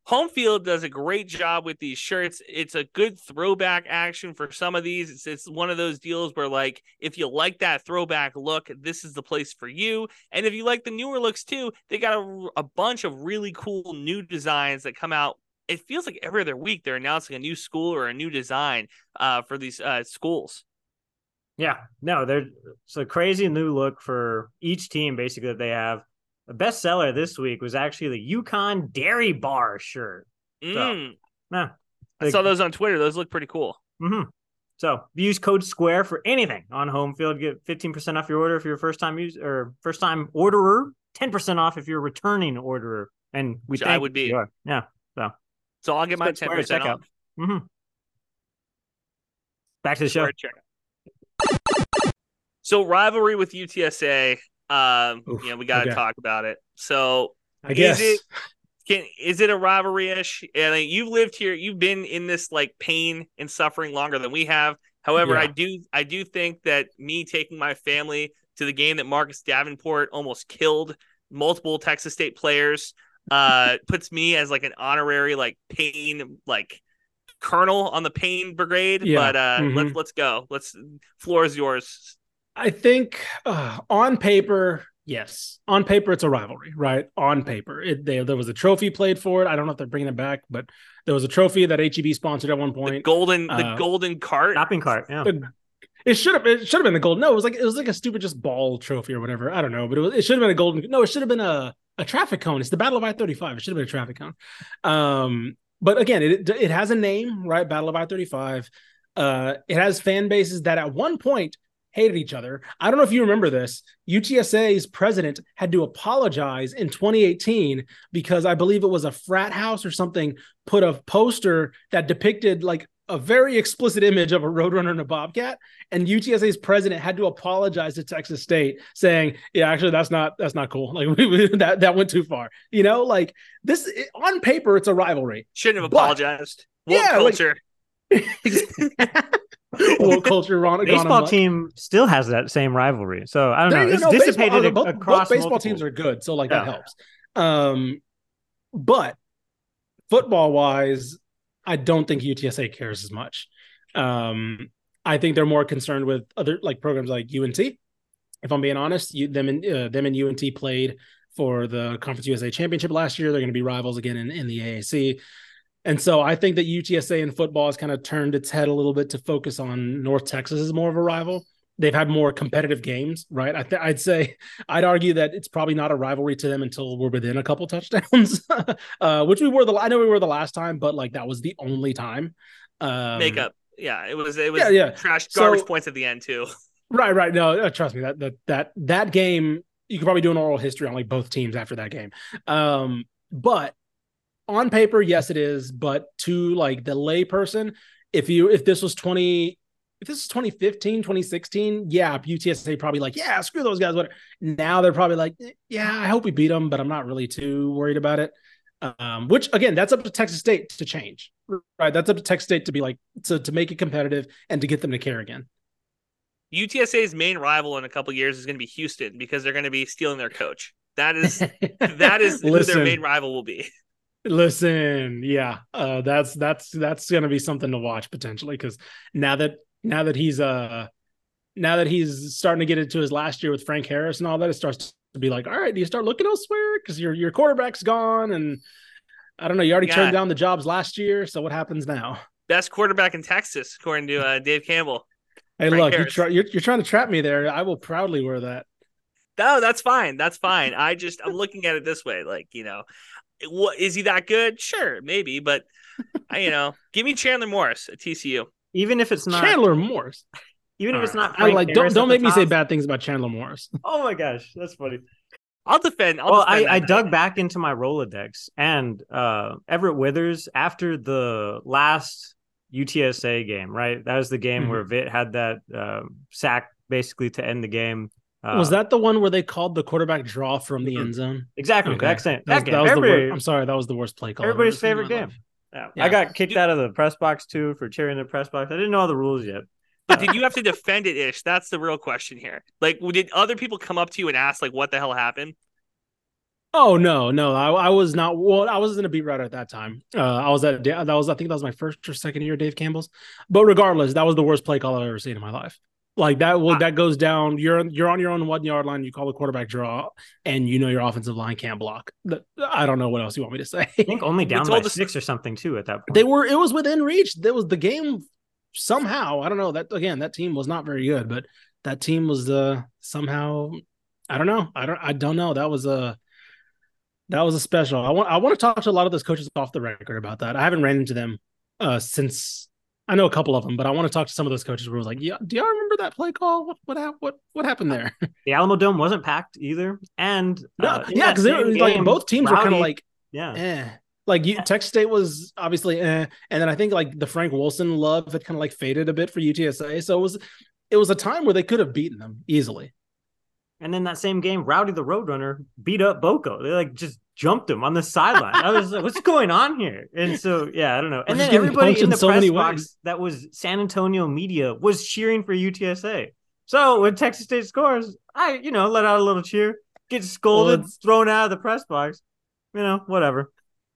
Speaker 4: Home Field does a great job with these shirts. It's a good throwback action for some of these. It's, it's one of those deals where, like, if you like that throwback look, this is the place for you. And if you like the newer looks too, they got a, a bunch of really cool new designs that come out. It feels like every other week they're announcing a new school or a new design uh, for these uh, schools.
Speaker 3: Yeah, no, they're a crazy new look for each team basically that they have. The best seller this week was actually the UConn Dairy Bar shirt.
Speaker 4: Mm.
Speaker 3: Yeah.
Speaker 4: I saw those on Twitter. Those look pretty cool.
Speaker 3: hmm So use code Square for anything on home field. Get fifteen percent off your order if you're a first time user or first time orderer. Ten percent off if you're a returning orderer. And we
Speaker 4: Which I would be.
Speaker 3: Yeah. So
Speaker 4: So I'll get my ten percent off.
Speaker 3: hmm back to the show.
Speaker 4: Square checkout. So rivalry with UTSA. Um,
Speaker 5: Oof,
Speaker 4: you know, we got to
Speaker 5: okay.
Speaker 4: talk about it. So
Speaker 5: I
Speaker 4: Is
Speaker 5: guess.
Speaker 4: it- can is it a rivalry ish? And you've lived here, you've been in this like pain and suffering longer than we have. However, I do I do think that me taking my family to the game that Marcus Davenport almost killed multiple Texas State players uh puts me as like an honorary like pain like colonel on the pain brigade.
Speaker 5: Yeah.
Speaker 4: But uh
Speaker 5: Mhm.
Speaker 4: let's let's go. Let's floor is yours.
Speaker 5: I think uh, on paper, yes. On paper, it's a rivalry, right? On paper, it, they, there was a trophy played for it. I don't know if they're bringing it back, but there was a trophy that HEB sponsored at one
Speaker 4: The
Speaker 5: point.
Speaker 4: golden the
Speaker 5: uh,
Speaker 4: golden cart.
Speaker 3: Shopping cart. Yeah.
Speaker 5: The- It should have it should have been the gold. No, it was like it was like a stupid just ball trophy or whatever. I don't know, but it was it should have been a golden. No, it should have been a a traffic cone. It's the Battle of I thirty five. It should have been a traffic cone. Um, but again, it it has a name, right? Battle of I thirty five. Uh, it has fan bases that at one point hated each other. I don't know if you remember this. UTSA's president had to apologize in 2018 because I believe it was a frat house or something put a poster that depicted like a very explicit image of a roadrunner and a bobcat and UTSA's president had to apologize to Texas State saying, "Yeah, actually that's not that's not cool. Like we, we- that that went too far." You know, like this on paper it's a rivalry.
Speaker 4: Shouldn't have apologized. Woke
Speaker 5: Yeah, like-
Speaker 4: culture.
Speaker 5: Culture on
Speaker 3: baseball team still has that same rivalry. So I don't
Speaker 5: There
Speaker 3: know. It's
Speaker 5: go.
Speaker 3: dissipated
Speaker 5: Baseball, both,
Speaker 3: across
Speaker 5: both baseball
Speaker 3: multiple-
Speaker 5: teams are good, so like
Speaker 3: Yeah.
Speaker 5: that helps. Um, but football wise, I don't think UTSA cares as much. Um, I think they're more concerned with other like programs like UNT. If I'm being honest, you, them and uh, them and UNT played for the Conference USA Championship last year. They're going to be rivals again in, in the AAC. And so I think that UTSA in football has kind of turned its head a little bit to focus on North Texas as more of a rival. They've had more competitive games, right? I th- I'd say I'd argue that it's probably not a rivalry to them until we're within a couple touchdowns, uh, which we were the I know we were the last time, but like that was the only time. Um,
Speaker 4: Makeup. Yeah, it was it was
Speaker 5: yeah, yeah.
Speaker 4: trash
Speaker 5: So-
Speaker 4: garbage points at the end too.
Speaker 5: Right, right. No, uh, trust me that that that that game you could probably do an oral history on like both teams after that game. Um, but on paper, yes, it is. But to like the layperson, if you if this was twenty. If this is 2015, 2016, yeah, UTSA probably like, yeah, screw those guys. Whatever. Now they're probably like, yeah, I hope we beat them, but I'm not really too worried about it. Um, which again, that's up to Texas State to change, right? That's up to Texas State to be like to to make it competitive and to get them to care again.
Speaker 4: UTSA's main rival in a couple years is going to be Houston because they're going to be stealing their coach. That is that is who their main rival will be.
Speaker 5: Listen, yeah, uh, that's that's that's gonna be something to watch potentially because now that now that he's uh now that he's starting to get into his last year with Frank Harris and all that, it starts to be like, all right, do you start looking elsewhere because your your quarterback's gone and I don't know, you already
Speaker 4: Yeah.
Speaker 5: turned down the jobs last year, so what happens now?
Speaker 4: Best quarterback in Texas, according to uh, Dave Campbell.
Speaker 5: Hey,
Speaker 4: Frank
Speaker 5: look, you try, you're you're trying to trap me there. I will proudly wear that.
Speaker 4: No, that's fine. That's fine. I just I'm looking at it this way, like you know, what is he that good? Sure, maybe, but I, you know, give me Chandler Morris at TCU.
Speaker 3: Even if it's not,
Speaker 5: Chandler Morris.
Speaker 3: even if it's not,
Speaker 5: I
Speaker 3: Frank
Speaker 5: like don't don't
Speaker 3: at the
Speaker 5: make me say bad things about Chandler Morris.
Speaker 3: Oh my gosh, that's funny.
Speaker 4: I'll defend. I'll
Speaker 3: well, I,
Speaker 4: defend
Speaker 3: I
Speaker 4: that.
Speaker 3: dug back into my Rolodex, and uh, Everett Withers after the last UTSA game, right? That was the game
Speaker 5: Mhm.
Speaker 3: where Vitt had that uh, sack basically to end the game. Uh,
Speaker 5: was that the one where they called the quarterback draw from the end zone?
Speaker 3: exactly
Speaker 5: Okay.
Speaker 3: that,
Speaker 5: That was,
Speaker 3: that game?
Speaker 5: that was the worst. I'm sorry, that was the worst play call.
Speaker 3: Everybody's
Speaker 5: ever seen in
Speaker 3: favorite game. Yeah.
Speaker 5: Yeah.
Speaker 3: I got kicked out of the press box too for cheering the press box. I didn't know all the rules yet.
Speaker 4: But did you have to defend it, Ish? That's the real question here. Like, did other people come up to you and ask, like, what the hell happened?
Speaker 5: Oh no, no, I, I was not. Well, I wasn't a beat writer at that time. Uh, I was at that was I think that was my first or second year, at Dave Campbell's. But regardless, that was the worst play call I've ever seen in my life. Like that, well,
Speaker 4: Ah.
Speaker 5: that goes down. You're you're on your own one yard line. You call the quarterback draw, and you know your offensive line can't block. I don't know what else you want me to say.
Speaker 3: I think only down by
Speaker 4: us-
Speaker 3: six or something too at that point.
Speaker 5: they were. It was within reach. There was the game. Somehow, I don't know. That again, that team was not very good, but that team was uh somehow. I don't know. I don't. I don't know. That was a. That was a special. I want. I want to talk to a lot of those coaches off the record about that. I haven't ran into them uh since. I know a couple of them, but I want to talk to some of those coaches where it was like, yeah, do y'all remember that play call? What what what what happened there?
Speaker 3: the Alamodome wasn't packed either, and uh,
Speaker 5: yeah, because like both teams were kind of like
Speaker 3: yeah.
Speaker 5: eh. Like you, Texas State was obviously eh, and then I think like the Frank Wilson love had kind of like faded a bit for UTSA. So it was it was a time where they could have beaten them easily.
Speaker 3: And then that same game, Rowdy the Roadrunner beat up Boko. They like just jumped him on the sideline. I was like, what's going on here? And so, yeah, I don't know. And
Speaker 5: We're
Speaker 3: then everybody in the
Speaker 5: so
Speaker 3: press box
Speaker 5: ways.
Speaker 3: that was San Antonio media was cheering for UTSA. So when Texas State scores, I, you know, let out a little cheer, get scolded,
Speaker 5: it's-
Speaker 3: thrown out of the press box. You know, whatever.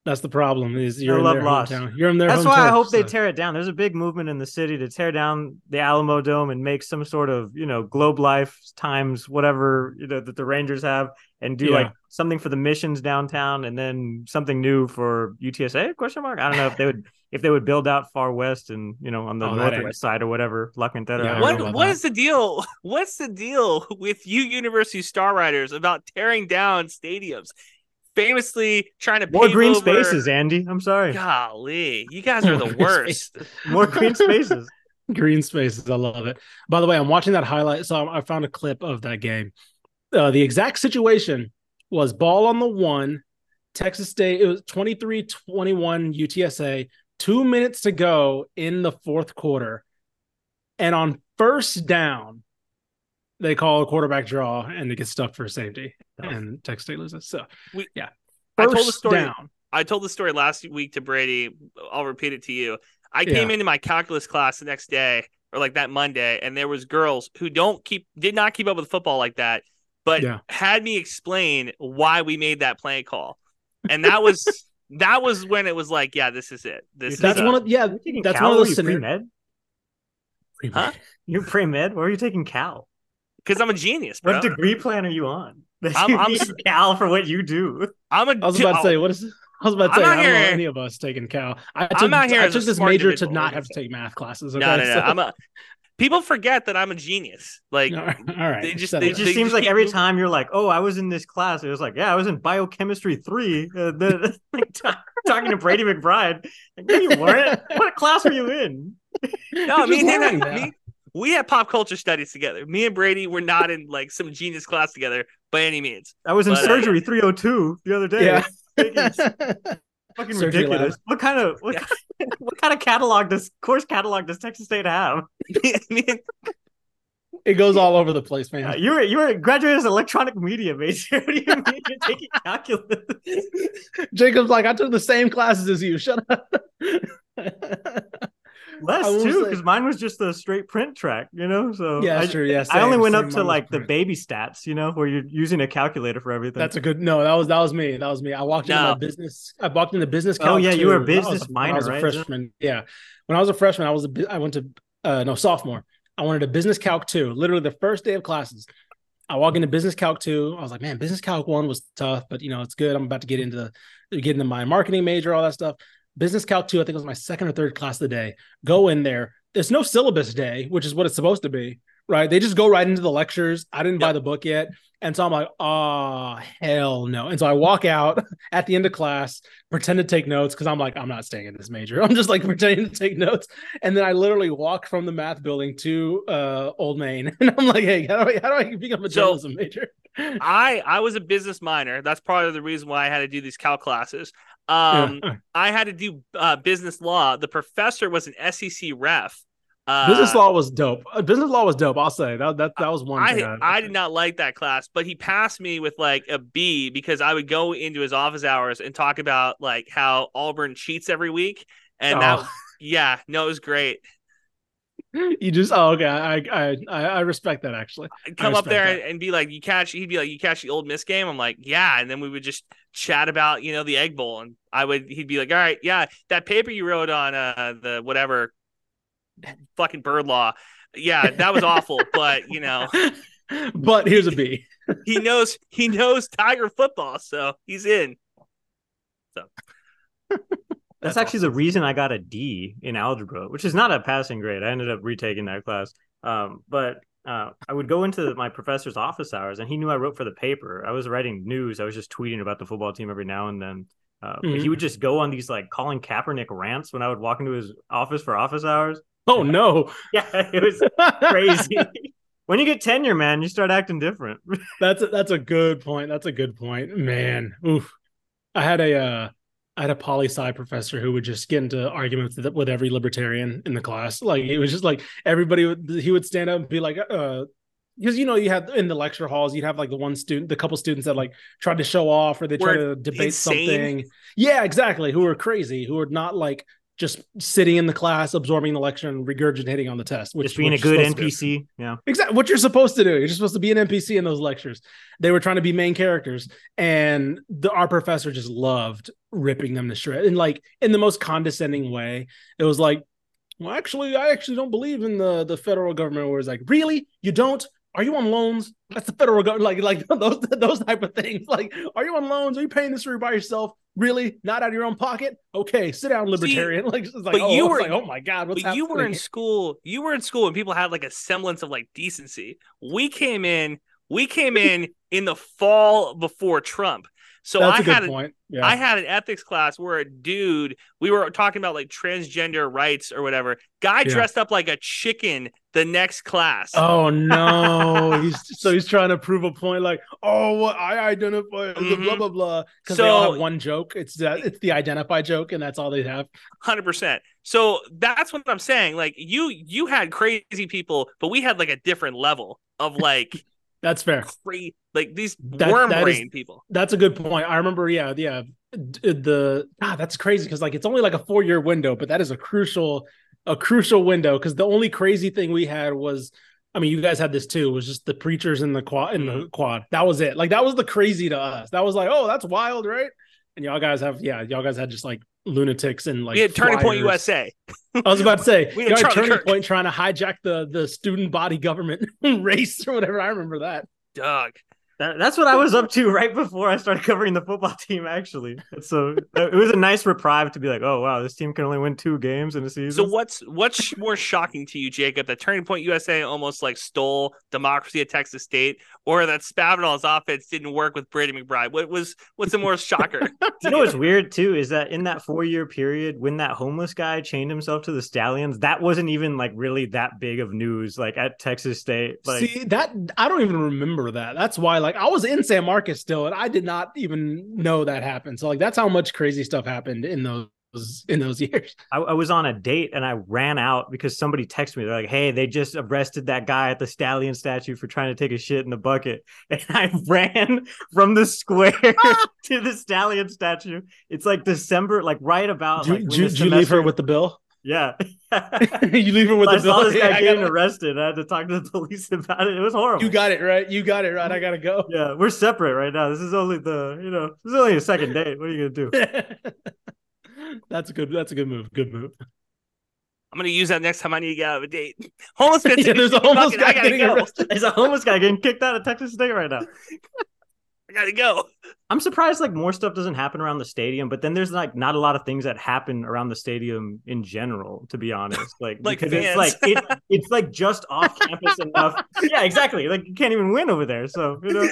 Speaker 5: That's the problem. Is you're
Speaker 3: I
Speaker 5: in
Speaker 3: love
Speaker 5: their
Speaker 3: loss.
Speaker 5: hometown. You're in their
Speaker 3: That's
Speaker 5: home
Speaker 3: why I
Speaker 5: turf,
Speaker 3: hope they tear it down. There's a big movement in the city to tear down the Alamodome and make some sort of, you know, Globe Life times whatever, you know, that the Rangers have and do
Speaker 5: Yeah.
Speaker 3: like something for the missions downtown and then something new for UTSA question mark. I don't know if they would if they would build out far west and, you know, on the
Speaker 5: Oh, that
Speaker 3: northwest side or whatever, La and
Speaker 5: Yeah,
Speaker 3: I
Speaker 5: I
Speaker 3: don't
Speaker 5: don't
Speaker 4: What
Speaker 5: know about
Speaker 4: what
Speaker 5: that.
Speaker 4: is the deal? What's the deal with you University Star Riders about tearing down stadiums? Famously trying to
Speaker 3: More green
Speaker 4: over-
Speaker 3: spaces, Andy. I'm sorry.
Speaker 4: Golly, you guys are the
Speaker 5: green
Speaker 4: worst.
Speaker 3: More green spaces.
Speaker 5: green spaces. I love it. By the way, I'm watching that highlight. So I found a clip of that game. Uh, the exact situation was ball on the one, Texas State. It was 23 21 UTSA, two minutes to go in the fourth quarter. And on first down, they call a quarterback draw and it gets stuck for safety. Hmm. And Texas State loses. So,
Speaker 4: We-
Speaker 5: yeah.
Speaker 4: I told the
Speaker 5: First
Speaker 4: story-
Speaker 5: down.
Speaker 4: I told the story last week to Brady. I'll repeat it to you. I came into my calculus class the next day or like that Monday, and there was girls who don't keep did not keep up with football like that, but
Speaker 5: Yeah.
Speaker 4: had me explain why we made that play call, and that was that was when it was like, yeah, this is it. This
Speaker 5: That's
Speaker 4: is
Speaker 5: one of yeah. That's
Speaker 3: Cal?
Speaker 5: one of
Speaker 3: Were
Speaker 5: those
Speaker 3: you
Speaker 5: scenarios.
Speaker 3: pre-med?
Speaker 4: Huh?
Speaker 3: You're pre-med? Where are you taking Cal?
Speaker 4: Because I'm a genius, bro.
Speaker 3: What degree plan are you on? That
Speaker 4: I'm-
Speaker 3: you
Speaker 4: I'm
Speaker 3: Cal for what you do.
Speaker 4: I'm a
Speaker 5: I was about to say, what is? I was about to say,
Speaker 4: out
Speaker 5: I don't know
Speaker 4: here-
Speaker 5: any of us taking Cal. I
Speaker 4: I'm
Speaker 5: took,
Speaker 4: out here
Speaker 5: I
Speaker 4: as a
Speaker 5: took this major to not have to take math classes.
Speaker 4: no,
Speaker 5: Okay?
Speaker 4: no, no.
Speaker 5: So-
Speaker 4: I'm a. People forget that I'm a genius. Like
Speaker 5: all right, all right.
Speaker 4: they just-
Speaker 5: settle
Speaker 4: they
Speaker 3: It
Speaker 5: down.
Speaker 3: just seems like every time you're like, "Oh, I was in this class." It was like, "Yeah, I was in biochemistry three. Uh, the, like, ta- talking to Brady McBride. Like, no, you weren't. what class were you in?
Speaker 4: No,
Speaker 5: You're
Speaker 4: me and him, me, we had pop culture studies together. Me and Brady were not in like some genius class together by any means.
Speaker 3: I was in
Speaker 4: But, uh,
Speaker 3: surgery 302 the other day.
Speaker 5: Yeah.
Speaker 3: It's fucking
Speaker 5: Surgery
Speaker 3: ridiculous. What kind of what,
Speaker 4: Yeah.
Speaker 3: kind, what kind of catalog does course catalog does Texas State have?
Speaker 4: Me and-
Speaker 5: it goes all over the place, man.
Speaker 3: Uh, you were you were graduated as electronic media major. What do you mean you're taking calculus?
Speaker 5: Jakob's like, I took the same classes as you. Shut up.
Speaker 3: Less too, because mine was just a straight print track, you know. So
Speaker 5: yeah,
Speaker 3: I,
Speaker 5: true. Yeah,
Speaker 3: I only went up to like the baby stats, you know, where you're using a calculator for everything.
Speaker 5: That's a good no. That was that was me. That was me. I walked into
Speaker 4: No.
Speaker 5: my business. I walked into business.
Speaker 3: Oh, yeah, you were a
Speaker 5: too. I was-
Speaker 3: business
Speaker 5: when I was a
Speaker 3: right?
Speaker 5: freshman. Yeah, when I was a freshman, I was a, I went to uh no sophomore. I wanted a business calc two. Literally the first day of classes. I walk into business calc two. I was like, man, business calc one was tough, but you know it's good. I'm about to get into get into my marketing major, all that stuff. Business calc two, I think it was my second or third class of the day. Go in there. There's no syllabus day, which is what it's supposed to be, right? They just go right into the lectures. I didn't buy the book yet. And so I'm like, oh, hell no. And so I walk out at the end of class, pretend to take notes because I'm like, I'm not staying in this major. I'm just like pretending to take notes. And then I literally walk from the math building to uh, Old Main. And I'm like, hey, how do I, how do I become a
Speaker 4: So-
Speaker 5: journalism major?
Speaker 4: I I was a business minor. That's part of the reason why I had to do these cal classes. Um,
Speaker 5: Yeah.
Speaker 4: I had to do uh, business law. The professor was an SEC ref. Uh,
Speaker 5: business law was dope. Uh, business law was dope. I'll say that that, that was one thing.
Speaker 4: I I did not like that class, but he passed me with like a B because I would go into his office hours and talk about like how Auburn cheats every week, and that
Speaker 5: Oh.
Speaker 4: yeah, no, it was great.
Speaker 5: You just oh okay. I I I, I respect that actually.
Speaker 4: I'd come up there
Speaker 5: that.
Speaker 4: and, and be like, "You catch?" He'd be like, "You catch the Ole Miss game?" I'm like, "Yeah," and then we would just chat about you know the Egg Bowl, and I would he'd be like, "All right, yeah, that paper you wrote on uh the whatever fucking bird law, yeah, that was awful, but you know
Speaker 5: but here's a B.
Speaker 4: he knows he knows Tiger football, so he's in."
Speaker 3: so That's actually the reason I got a D in algebra, which is not a passing grade. I ended up retaking that class. Um, but uh, I would go into my professor's office hours, and he knew I wrote for the paper. I was writing news. I was just tweeting about the football team every now and then. Uh,
Speaker 5: Mhm.
Speaker 3: He would just go on these like Colin Kaepernick rants when I would walk into his office for office hours.
Speaker 5: Oh no.
Speaker 3: Yeah, it was crazy. when you get tenure, man, you start acting different.
Speaker 5: That's a, that's a good point. That's a good point, man. Oof. I had a uh, I had a poli sci professor who would just get into arguments with, with every libertarian in the class. Like it was just like everybody would he would stand up and be like, uh, because you know you have in the lecture halls you'd have like the one student, the couple students that like tried to show off or they try
Speaker 4: Were
Speaker 5: to debate
Speaker 4: insane.
Speaker 5: something. Yeah, exactly. Who were crazy, who were not like just sitting in the class, absorbing the lecture and regurgitating on the test. Which
Speaker 3: just being a good
Speaker 5: supposed to do.
Speaker 3: NPC. Yeah.
Speaker 5: Exactly what you're supposed to do. You're just supposed to be an NPC in those lectures. They were trying to be main characters, and the our professor just loved ripping them to shreds, and like in the most condescending way. It was like, well, actually, I actually don't believe in the the federal government. Where it's like, really, you don't? Are you on loans? That's the federal government. Like, like those those type of things. Like, are you on loans? Are you paying this for by yourself? Really? Not out of your own pocket? Okay, sit down, libertarian. like, it's like,
Speaker 4: but
Speaker 5: oh,
Speaker 4: you were-
Speaker 5: like, oh my god, what's
Speaker 4: but you were in school. You were in school, and people had like a semblance of like decency. We came in. We came in in the fall before Trump. So
Speaker 5: That's
Speaker 4: I
Speaker 5: a good
Speaker 4: had a,
Speaker 5: point. Yeah.
Speaker 4: I had an ethics class where a dude, we were talking about like transgender rights or whatever. Guy
Speaker 5: Yeah.
Speaker 4: dressed up like a chicken the next class.
Speaker 5: Oh no! he's so he's trying to prove a point, like, oh, what I identify as a blah blah mm-hmm. blah. Because they all
Speaker 4: So-
Speaker 5: have one joke. It's that it's the identify joke, and that's all they have.
Speaker 4: Hundred percent. So that's what I'm saying. Like you, you had crazy people, but we had like a different level of like
Speaker 5: That's fair.
Speaker 4: Crazy, like these that, worm that brain is, people.
Speaker 5: That's a good point. I remember, yeah, yeah. The ah, that's crazy because like it's only like a four year window, but that is a crucial, a crucial window because the only crazy thing we had was I mean, you guys had this too. Was just the preachers in the quad in the mm-hmm. quad. That was it. Like that was the crazy to us. That was like, oh, that's wild, right? And y'all guys have, yeah, y'all guys had just like lunatics and like.
Speaker 4: We had Turning Point USA.
Speaker 5: I was about to say, we had, had Turning Kirk. Point trying to hijack the the student body government race or whatever. I remember that.
Speaker 4: Doug,
Speaker 3: that, that's what I was up to right before I started covering the football team. Actually, so uh, it was a nice reprieve to be like, "Oh wow, this team can only win two games in a season."
Speaker 4: So what's what's more shocking to you, Jakob? That Turning Point USA almost like stole democracy at Texas State, or that Spavital's offense didn't work with Brady McBride? What was what's the more shocker?
Speaker 3: you know what's weird too is that in that four year period, when that homeless guy chained himself to the Stallions, that wasn't even like really that big of news. Like at Texas State, like
Speaker 5: see that I don't even remember that. That's why like I was in San Marcos still, and I did not even know that happened. So like that's how much crazy stuff happened in those in those years.
Speaker 3: I, I, was on a date and I ran out because somebody texted me. They're like, "Hey, they just arrested that guy at the Stallion statue for trying to take a shit in the bucket." And I ran from the square ah! to the Stallion statue. It's like December, like right about.
Speaker 5: Did, like, did, did you leave her with the bill?
Speaker 3: Yeah.
Speaker 5: you leave her with well, the bill.
Speaker 3: This guy yeah, getting arrested. I had to talk to the police about it. It was horrible.
Speaker 5: You got it right. You got it right. I gotta go.
Speaker 3: Yeah, we're separate right now. This is only the you know this is only a second date. What are you gonna
Speaker 5: do? that's a good. That's a good move. Good move.
Speaker 4: I'm gonna use that next time I need to get out of a date. Homeless guy.
Speaker 5: yeah, there's a homeless guy getting
Speaker 3: go. arrested. There's a homeless guy getting kicked out of Texas State right now.
Speaker 4: I gotta go.
Speaker 3: I'm surprised like more stuff doesn't happen around the stadium, but then there's like not a lot of things that happen around the stadium in general, to be honest. Like,
Speaker 4: like
Speaker 3: because
Speaker 4: fans.
Speaker 3: it's like it, it's like just off campus enough. Yeah, exactly. Like you can't even win over there. So you know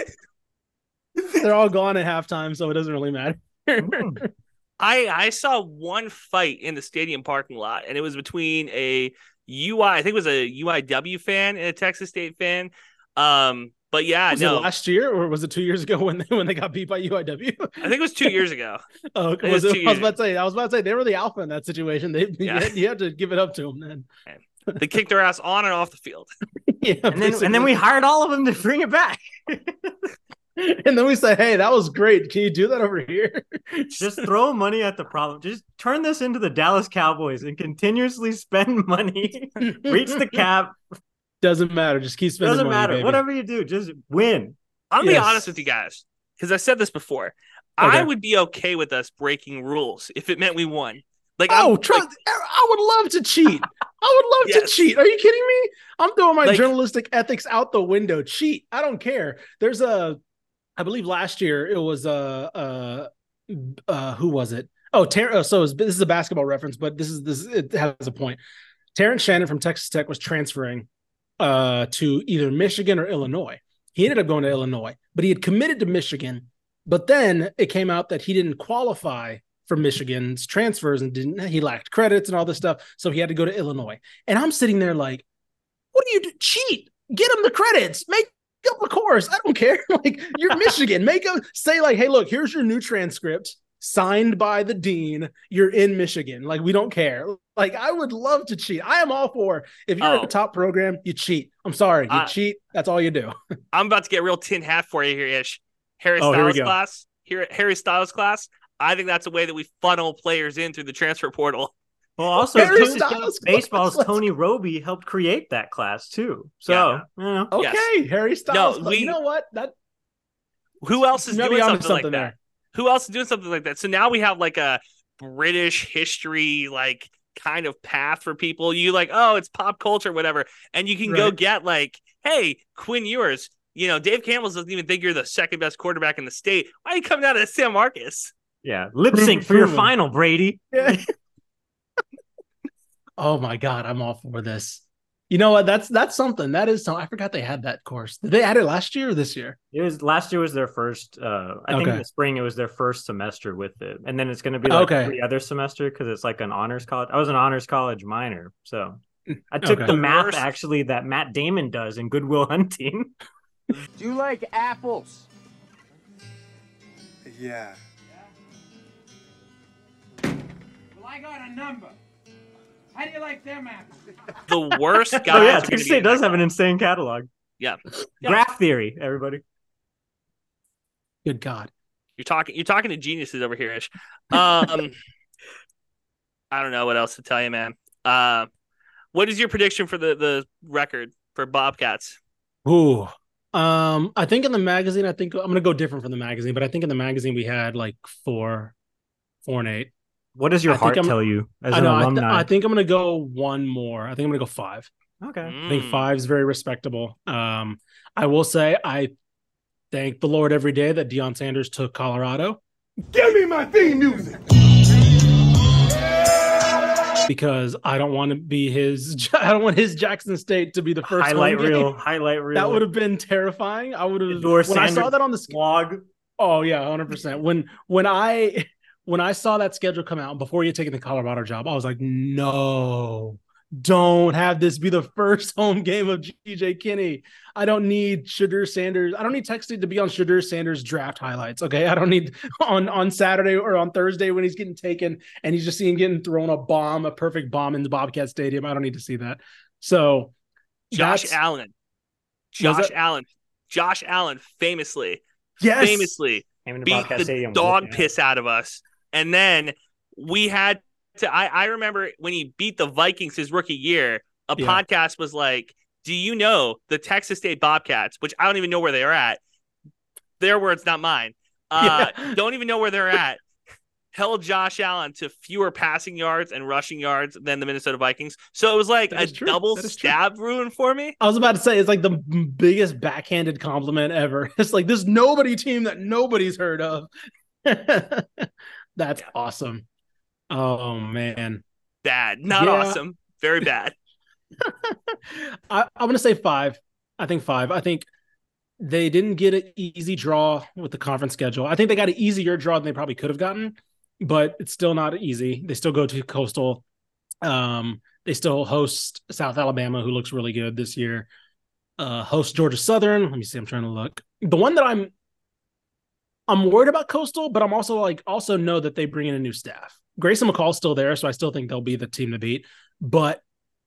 Speaker 5: they're all gone at halftime, so it doesn't really matter.
Speaker 4: Mm. I I saw one fight in the stadium parking lot, and it was between a UI, I think it was a UIW fan and a Texas State fan. Um, but yeah,
Speaker 5: was
Speaker 4: no.
Speaker 5: it last year or was it two years ago when they when they got beat by UIW?
Speaker 4: I think it was two years ago.
Speaker 5: oh, okay. was, was it, I was about to say I was about to say they were the alpha in that situation. They yeah. you, had, you had to give it up to them then.
Speaker 4: They kicked their ass on and off the field.
Speaker 3: yeah, and then, and then we hired all of them to bring it back.
Speaker 5: and then we said, "Hey, that was great. Can you do that over here?"
Speaker 3: Just throw money at the problem. Just turn this into the Dallas Cowboys and continuously spend money, reach the cap,
Speaker 5: doesn't matter. Just keep spending. It.
Speaker 3: Doesn't
Speaker 5: money,
Speaker 3: matter.
Speaker 5: Baby.
Speaker 3: Whatever you do, just win.
Speaker 4: I'll yes. be honest with you guys because I said this before. Okay. I would be okay with us breaking rules if it meant we won. Like,
Speaker 5: oh, try, like, I would love to cheat. I would love yes. to cheat. Are you kidding me? I'm throwing my like, journalistic ethics out the window. Cheat. I don't care. There's a, I believe last year it was a, uh, uh, who was it? Oh, Ter- oh, so this is a basketball reference, but this is this it has a point. Terrence Shannon from Texas Tech was transferring uh, to either Michigan or Illinois. He ended up going to Illinois, but he had committed to Michigan. But then it came out that he didn't qualify for Michigan's transfers and didn't he lacked credits and all this stuff. So he had to go to Illinois. And I'm sitting there like, what do you do? Cheat. Get him the credits. Make up a course. I don't care. like you're Michigan. Make a say like, hey, look, here's your new transcript signed by the dean, you're in Michigan. Like, we don't care. Like, I would love to cheat. I am all for if you're oh. a top program, you cheat. I'm sorry, you uh, cheat. That's all you do.
Speaker 4: I'm about to get real tin hat for you here, Ish. Harry oh, Styles class. Here, Harry Styles class. I think that's a way that we funnel players in through the transfer portal.
Speaker 3: Well, also baseball's Tony Roby helped create that class too. So, yeah. you know.
Speaker 5: okay, yes. Harry Styles. No, we, you know what? That
Speaker 4: who else is doing something, something, like there. that? Who else is doing something like that? So now we have like a British history, like kind of path for people. You like, oh, it's pop culture, whatever. And you can right. go get like, hey, Quinn Ewers, you know, Dave Campbell doesn't even think you're the second best quarterback in the state. Why are you coming out of San Marcos?
Speaker 3: Yeah. Lip sync for your final, Brady. Yeah.
Speaker 5: oh my God. I'm all for this. You know what? That's that's something. That is something. I forgot they had that course. Did they add it last year or this year?
Speaker 3: It was last year was their first. Uh, I okay. think in the spring it was their first semester with it, and then it's going to be like okay. every other semester because it's like an honors college. I was an honors college minor, so I took okay. the math Worst. actually that Matt Damon does in Good Will Hunting.
Speaker 7: Do you like apples?
Speaker 8: Yeah.
Speaker 7: Well, I got a number. How do you like them apples?
Speaker 4: The worst guy.
Speaker 3: oh yeah, Texas State does have an insane catalog.
Speaker 4: Yeah. yeah.
Speaker 3: Graph theory, everybody.
Speaker 5: Good God.
Speaker 4: You're talking you're talking to geniuses over here, Ish. Um I don't know what else to tell you, man. Uh what is your prediction for the the record for Bobcats?
Speaker 5: Ooh. Um, I think in the magazine, I think I'm gonna go different from the magazine, but I think in the magazine we had like four, four and eight.
Speaker 3: What does your
Speaker 5: I
Speaker 3: heart
Speaker 5: I'm-
Speaker 3: tell you as
Speaker 5: I
Speaker 3: an
Speaker 5: know. I, th- I think I'm gonna go one more. I think I'm gonna go five.
Speaker 3: okay.
Speaker 5: I think
Speaker 4: five
Speaker 5: is very respectable. Um, I will say I thank the Lord every day that Deion Sanders took Colorado
Speaker 7: Give me my theme music.
Speaker 5: because I don't want to be his. I don't want his Jackson State to be the first
Speaker 3: highlight
Speaker 5: home game.
Speaker 3: reel. Highlight reel.
Speaker 5: That would have been terrifying. I would have
Speaker 3: Endorse
Speaker 5: when I saw that on the sch- Oh yeah, hundred percent. When when I when I saw that schedule come out before you taking the Colorado job, I was like, no, don't have this be the first home game of GJ Kinne. I don't need Shedeur Sanders. I don't need Texas to be on Shedeur Sanders draft highlights. Okay, I don't need on on Saturday or on Thursday when he's getting taken and he's just seeing getting thrown a bomb, a perfect bomb in the Bobcat Stadium. I don't need to see that. So
Speaker 4: Josh Allen. Josh
Speaker 5: it-
Speaker 4: Allen. Josh Allen famously
Speaker 5: yes,
Speaker 4: famously beat the
Speaker 3: Stadium.
Speaker 4: dog
Speaker 3: Yeah.
Speaker 4: piss out of us. And then we had to I, I remember when he beat the Vikings his rookie year, a
Speaker 5: Yeah.
Speaker 4: podcast was like, Do you know the Texas State Bobcats, which I don't even know where they are at? Their words, not mine. Uh
Speaker 5: Yeah.
Speaker 4: don't even know where they're at. Held Josh Allen to fewer passing yards and rushing yards than the Minnesota Vikings. So it was like a
Speaker 5: true.
Speaker 4: double
Speaker 5: is true.
Speaker 4: stab ruin for me.
Speaker 5: I was about to say it's like the biggest backhanded compliment ever. It's like this nobody team that nobody's heard of. That's awesome. Oh man.
Speaker 4: Bad. Not
Speaker 5: Yeah.
Speaker 4: awesome. Very bad.
Speaker 5: I, I'm gonna say five. I think five. I think they didn't get an easy draw with the conference schedule. I think they got an easier draw than they probably could have gotten, but it's still not easy. They still go to Coastal. Um, they still host South Alabama, who looks really good this year. Uh, host Georgia Southern. Let me see. I'm trying to look. The one that I'm I'm worried about Coastal, but I'm also like also know that they bring in a new staff. Grayson McCall's still there, so I still think they'll be the team to beat. But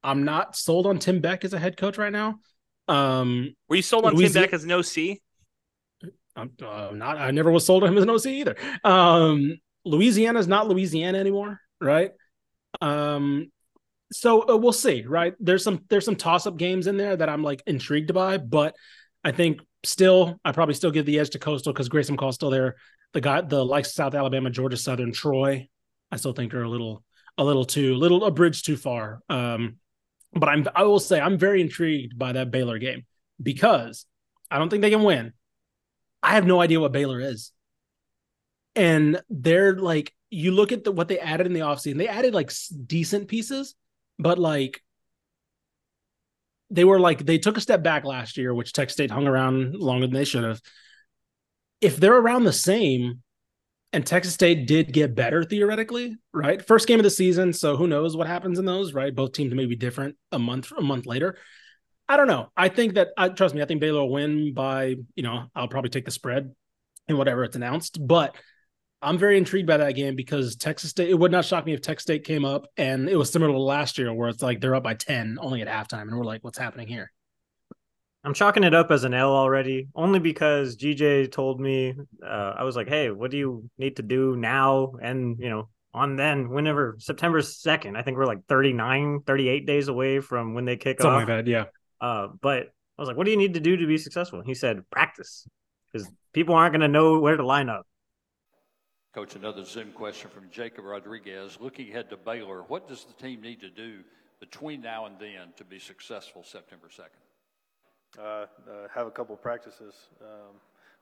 Speaker 5: I'm not sold on Tim Beck as a head coach right now. Um,
Speaker 4: Were you sold on Tim Beck as an OC?
Speaker 5: I'm uh, not. I never was sold on him as an OC either. Um, Louisiana's not Louisiana anymore, right? Um, so uh, we'll see, right? There's some there's some toss up games in there that I'm like intrigued by, but I think still I probably still give the edge to Coastal because Grayson McCall's still there. The guy, the likes South Alabama, Georgia Southern, Troy, I still think are a little a little too little a bridge too far. Um, but I'm I will say I'm very intrigued by that Baylor game because I don't think they can win. I have no idea what Baylor is. And they're like, you look at the, what they added in the offseason, they added like decent pieces, but like they were like, they took a step back last year, which Tech State hung around longer than they should have. If they're around the same, and Texas State did get better theoretically, right? First game of the season, so who knows what happens in those, right? Both teams may be different a month a month later. I don't know. I think that I trust me. I think Baylor will win by you know I'll probably take the spread and whatever it's announced. But I'm very intrigued by that game because Texas State. It would not shock me if Texas State came up and it was similar to last year where it's like they're up by ten only at halftime and we're like, what's happening here?
Speaker 3: I'm chalking it up as an L already, only because GJ told me. Uh, I was like, "Hey, what do you need to do now?" And you know, on then, whenever September second, I think we're like 39, 38 days away from when they kick
Speaker 5: Something
Speaker 3: off.
Speaker 5: like that. Yeah.
Speaker 3: Uh, but I was like, "What do you need to do to be successful?" He said, "Practice, because people aren't going to know where to line up."
Speaker 8: Coach, another Zoom question from Jakob Rodriguez. Looking ahead to Baylor, what does the team need to do between now and then to be successful September 2nd?
Speaker 1: uh, uh, have a couple practices. Um,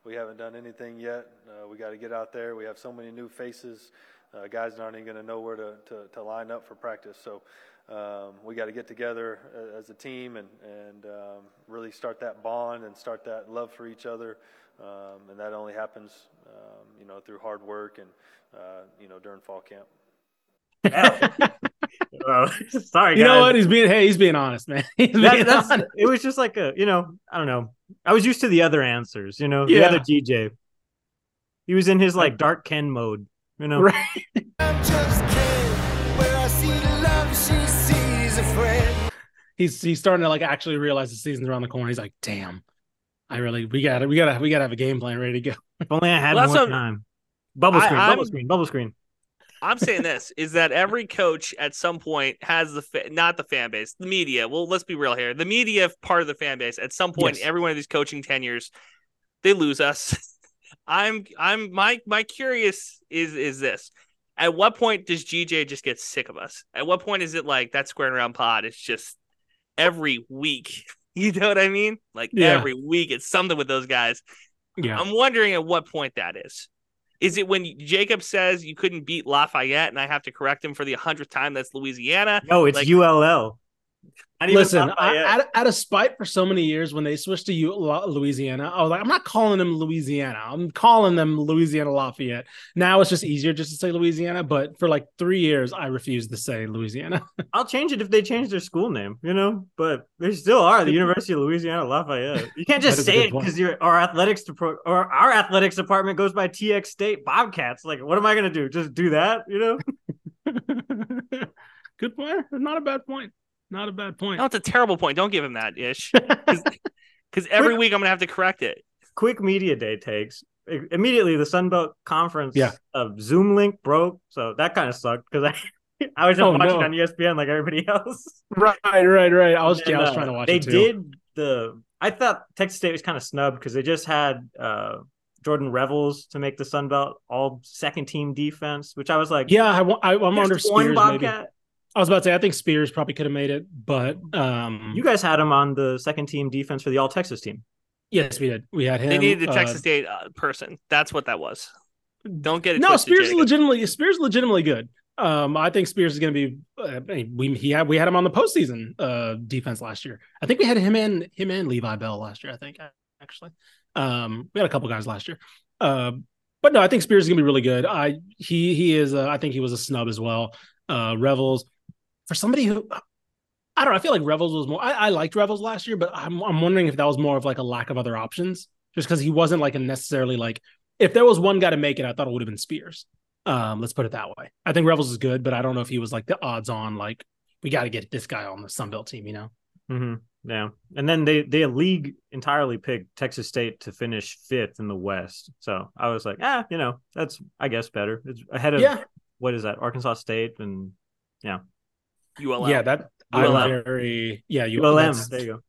Speaker 1: we haven't done anything yet. Uh, we got to get out there. We have so many new faces. Uh, guys aren't even going to know where to, to, to line up for practice. So um, we got to get together as a team and, and um, really start that bond and start that love for each other. Um, and that only happens, um, you know, through hard work and, uh, you know, during fall camp.
Speaker 3: Sorry,
Speaker 5: You know what? He's being hey, he's being honest, man. He's
Speaker 3: That-
Speaker 5: being
Speaker 3: that's,
Speaker 5: honest.
Speaker 3: it was just like a, you know, I don't know. I was used to the other answers, you know, the other DJ. He was in his like dark Ken mode, you know.
Speaker 5: Right. he's he's starting to like actually realize the season's around the corner. He's like, damn, I really we gotta we gotta we gotta have a game plan ready to go.
Speaker 3: If only I had well, more time. Bubble screen, I, bubble screen, bubble screen.
Speaker 4: I'm saying this is that every coach at some point has the fa- not the fan base, the media. Well, let's be real here. The media part of the fan base. At some point, yes. every one of these coaching tenures, they lose us. I'm I'm my my curious is is this. At what point does GJ just get sick of us? At what point is it like that squaring around pod? It's just every week. You know what I mean? Like yeah. every week, it's something with those guys. Yeah. I'm wondering at what point that is. Is it when Jakob says you couldn't beat Lafayette and I have to correct him for the hundredth time? That's Louisiana.
Speaker 3: No, it's like, ULL.
Speaker 5: Listen, I, out, out of spite for so many years when they switched to U- Louisiana, I was like, I'm not calling them Louisiana. I'm calling them Louisiana Lafayette. Now it's just easier just to say Louisiana, but for like three years, I refused to say Louisiana.
Speaker 3: I'll change it if they change their school name, you know, but they still are the University of Louisiana Lafayette. You can't just say it because our athletics depro- or our athletics department goes by TX State Bobcats. Like, what am I going to do? Just do that, you know?
Speaker 5: Good point. Not a bad point. Not a bad point.
Speaker 4: No, it's a terrible point. Don't give him that ish. Because every week I'm gonna have to correct it.
Speaker 3: Quick media day takes. Immediately the Sunbelt conference yeah. of Zoom link broke, so that kind of sucked because I I was just oh, watching no. on ESPN like everybody else.
Speaker 5: Right, right, right. I was, and, I was uh, trying to watch.
Speaker 3: They did the. I thought Texas State was kind of snubbed because they just had uh, Jordan Revels to make the Sun Belt all second team defense, which I was like,
Speaker 5: yeah, I, I, am under Spears. One Bobcat. Maybe. I was about to say I think Spears probably could have made it, but um,
Speaker 3: you guys had him on the second team defense for the All Texas team.
Speaker 5: Yes, we did. We had him.
Speaker 4: They needed a uh, Texas State uh, person. That's what that was. Don't get it.
Speaker 5: No, Spears is legitimately Spears legitimately good. Um, I think Spears is going to be. Uh, we he had we had him on the postseason uh defense last year. I think we had him and him and Levi Bell last year. I think actually, um, we had a couple guys last year. Uh, but no, I think Spears is going to be really good. I he he is. Uh, I think he was a snub as well. Uh, Revels for somebody who I don't know, I feel like Revels was more. I, I liked Revels last year, but I'm I'm wondering if that was more of like a lack of other options, just because he wasn't like a necessarily like. If there was one guy to make it, I thought it would have been Spears. Um, let's put it that way. I think Revels is good, but I don't know if he was like the odds on like we got to get this guy on the Sunbelt team, you know.
Speaker 3: Mm-hmm. Yeah, and then they they league entirely picked Texas State to finish fifth in the West. So I was like, ah, you know, that's I guess better. It's ahead of yeah. what is that Arkansas State and yeah.
Speaker 4: ULM.
Speaker 5: Yeah, that ULM. I'm very yeah
Speaker 3: ULM. There you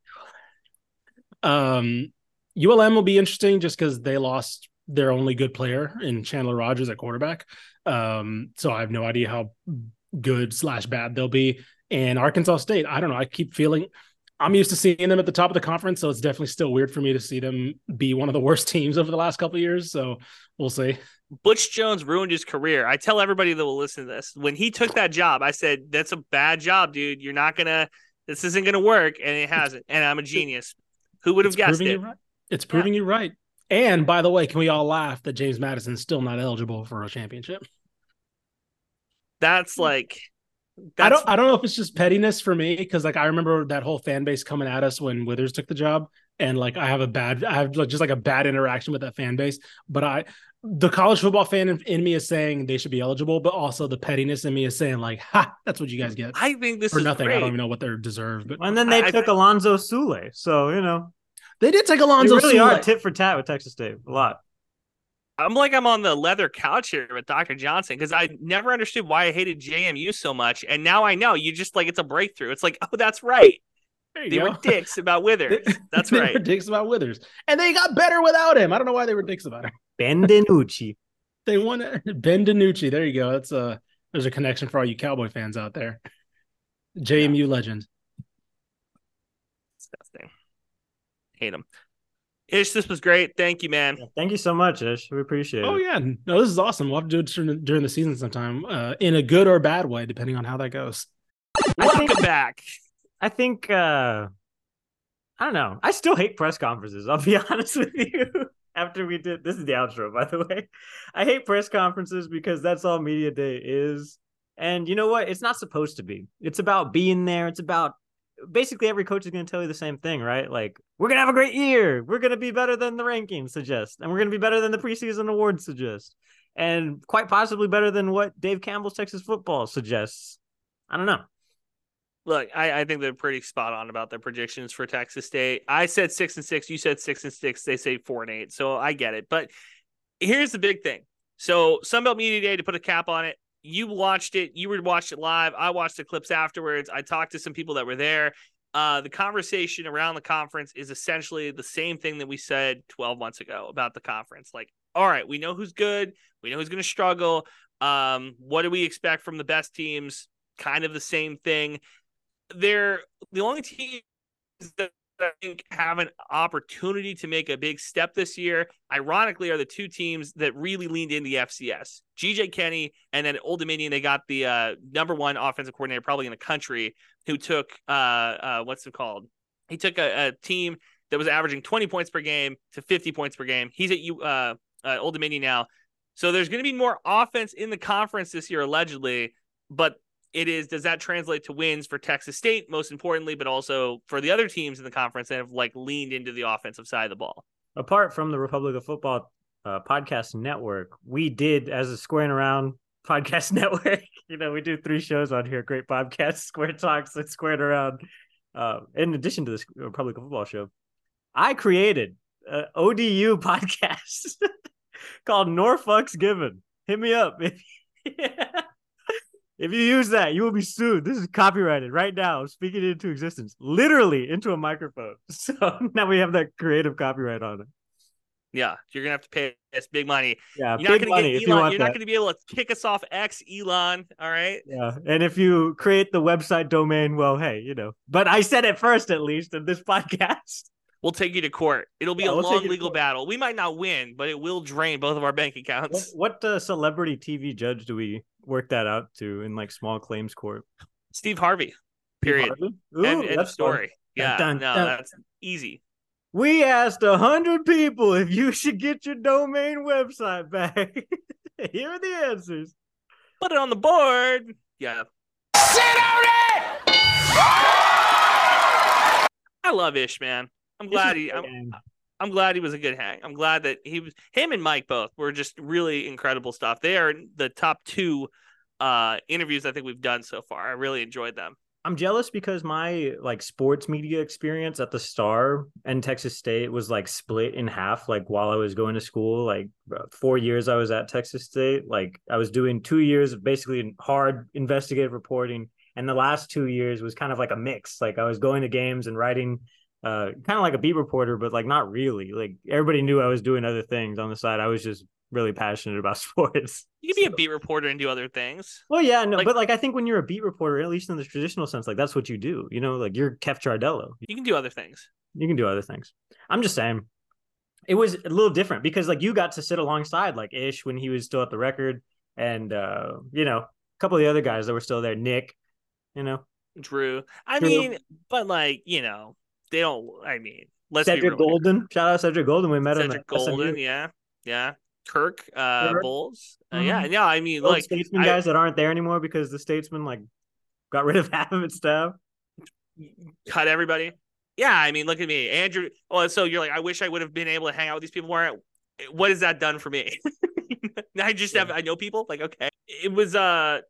Speaker 5: go. Um, ULM will be interesting just because they lost their only good player in Chandler Rogers at quarterback. Um, so I have no idea how good slash bad they'll be. And Arkansas State, I don't know. I keep feeling I'm used to seeing them at the top of the conference, so it's definitely still weird for me to see them be one of the worst teams over the last couple years. So we'll see.
Speaker 4: Butch Jones ruined his career. I tell everybody that will listen to this when he took that job, I said, That's a bad job, dude. You're not gonna this isn't gonna work, and it hasn't. And I'm a genius. Who would have guessed it?
Speaker 5: Right. It's proving yeah. you right. And by the way, can we all laugh that James Madison's still not eligible for a championship?
Speaker 4: That's like
Speaker 5: that's... I don't I don't know if it's just pettiness for me because like I remember that whole fan base coming at us when Withers took the job and like I have a bad I have just like a bad interaction with that fan base but I the college football fan in, in, me is saying they should be eligible, but also the pettiness in me is saying like, "Ha, that's what you guys get."
Speaker 4: I think this
Speaker 5: for
Speaker 4: is
Speaker 5: nothing.
Speaker 4: Great. I
Speaker 5: don't even know what they're deserved. But
Speaker 3: and then they I, took I, Alonzo Sule, so you know
Speaker 5: they did take Alonzo.
Speaker 3: They really Sule. are tit for tat with Texas State a lot.
Speaker 4: I'm like I'm on the leather couch here with Dr. Johnson because I never understood why I hated JMU so much, and now I know. You just like it's a breakthrough. It's like, oh, that's right. They go. were dicks about Withers. That's
Speaker 5: they
Speaker 4: right.
Speaker 5: Were dicks about Withers, and they got better without him. I don't know why they were dicks about him.
Speaker 3: Ben DiNucci.
Speaker 5: They won Ben DiNucci. There you go. That's a there's a connection for all you Cowboy fans out there. JMU yeah. legend.
Speaker 4: Disgusting. Hate him. Ish, this was great. Thank you, man.
Speaker 3: Yeah, thank you so much, Ish. We appreciate
Speaker 5: oh,
Speaker 3: it.
Speaker 5: Oh yeah, no, this is awesome. We'll have to do it during, during the season sometime, uh, in a good or bad way, depending on how that goes.
Speaker 4: Welcome think, back.
Speaker 3: I think uh I don't know. I still hate press conferences. I'll be honest with you after we did this is the outro by the way. I hate press conferences because that's all media day is. And you know what? It's not supposed to be. It's about being there. It's about basically every coach is going to tell you the same thing right? Like we're going to have a great year. We're going to be better than the rankings suggest and we're going to be better than the preseason awards suggest and quite possibly better than what dave campbell's texas football suggests. I don't know
Speaker 4: Look, I, I think they're pretty spot on about their predictions for Texas State. I said six and six. You said six and six. They say four and eight. So I get it. But here's the big thing. So Sunbelt Media Day to put a cap on it. You watched it. You watched it live. I watched the clips afterwards. I talked to some people that were there. Uh, the conversation around the conference is essentially the same thing that we said 12 months ago about the conference. Like, all right, we know who's good. We know who's going to struggle. Um, what do we expect from the best teams? Kind of the same thing they're the only teams that I think have an opportunity to make a big step this year, ironically, are the two teams that really leaned into the FCS. GJ Kinne and then Old Dominion, they got the uh, number one offensive coordinator probably in the country who took uh, uh, what's it called? He took a, a, team that was averaging 20 points per game to 50 points per game. He's at you uh, uh, Old Dominion now. So there's going to be more offense in the conference this year, allegedly, but it is does that translate to wins for Texas State most importantly, but also for the other teams in the conference that have like leaned into the offensive side of the ball.
Speaker 3: Apart from the Republic of Football uh, podcast network, we did as a squaring around podcast network. you know, we do three shows on here. Great podcast, Square Talks, and Squared Around. Uh, in addition to this Republic of Football show, I created an ODU podcast called Norfolk's Given. Hit me up. yeah. If you use that, you will be sued. This is copyrighted right now. I'm speaking it into existence, literally into a microphone. So now we have that creative copyright on it.
Speaker 4: Yeah, you're gonna have to pay us big money.
Speaker 3: Yeah,
Speaker 4: you're
Speaker 3: big
Speaker 4: not
Speaker 3: gonna
Speaker 4: money.
Speaker 3: Get
Speaker 4: Elon,
Speaker 3: you
Speaker 4: you're not gonna be able to kick us off X Elon. All right.
Speaker 3: Yeah, and if you create the website domain, well, hey, you know. But I said it first, at least in this podcast.
Speaker 4: We'll take you to court. It'll be yeah, a we'll long legal battle. We might not win, but it will drain both of our bank accounts.
Speaker 3: What, what uh, celebrity TV judge do we work that out to in like small claims court?
Speaker 4: Steve Harvey. Period. Steve Harvey? Ooh, end, end story. Fun. Yeah, dun, dun, no, dun. that's easy.
Speaker 3: We asked a hundred people if you should get your domain website back. Here are the answers.
Speaker 4: Put it on the board. Yeah.
Speaker 7: Sit on it.
Speaker 4: I love Ish, man. I'm glad he. I'm, I'm glad he was a good hang. I'm glad that he was him and Mike both were just really incredible stuff. They are the top two uh interviews I think we've done so far. I really enjoyed them.
Speaker 3: I'm jealous because my like sports media experience at the Star and Texas State was like split in half. Like while I was going to school, like four years I was at Texas State. Like I was doing two years of basically hard investigative reporting, and the last two years was kind of like a mix. Like I was going to games and writing uh, kind of like a beat reporter, but like not really. Like everybody knew I was doing other things on the side. I was just really passionate about sports.
Speaker 4: You can be so. a beat reporter and do other things.
Speaker 3: Well, yeah, no, like, but like I think when you're a beat reporter, at least in the traditional sense, like that's what you do. You know, like you're Keff Ciardello.
Speaker 4: You can do other things.
Speaker 3: You can do other things. I'm just saying, it was a little different because like you got to sit alongside like Ish when he was still at the record, and uh, you know, a couple of the other guys that were still there, Nick, you know,
Speaker 4: Drew. I Drew. mean, but like you know, they don't. I mean, let's
Speaker 3: Cedric Golden. Shout out Cedric Golden. We met
Speaker 4: Cedric
Speaker 3: him.
Speaker 4: Golden. SMU. Yeah, yeah. Kirk uh, Bohls. Uh, mm-hmm. yeah, yeah. I mean,
Speaker 3: Old
Speaker 4: like
Speaker 3: statesman I, guys that aren't there anymore because the statesman like got rid of half of its staff.
Speaker 4: Cut everybody. Yeah, I mean, look at me, Andrew. Oh, so you're like, I wish I would have been able to hang out with these people more. What has that done for me? I just yeah. have I know people. Like, okay, it was uh,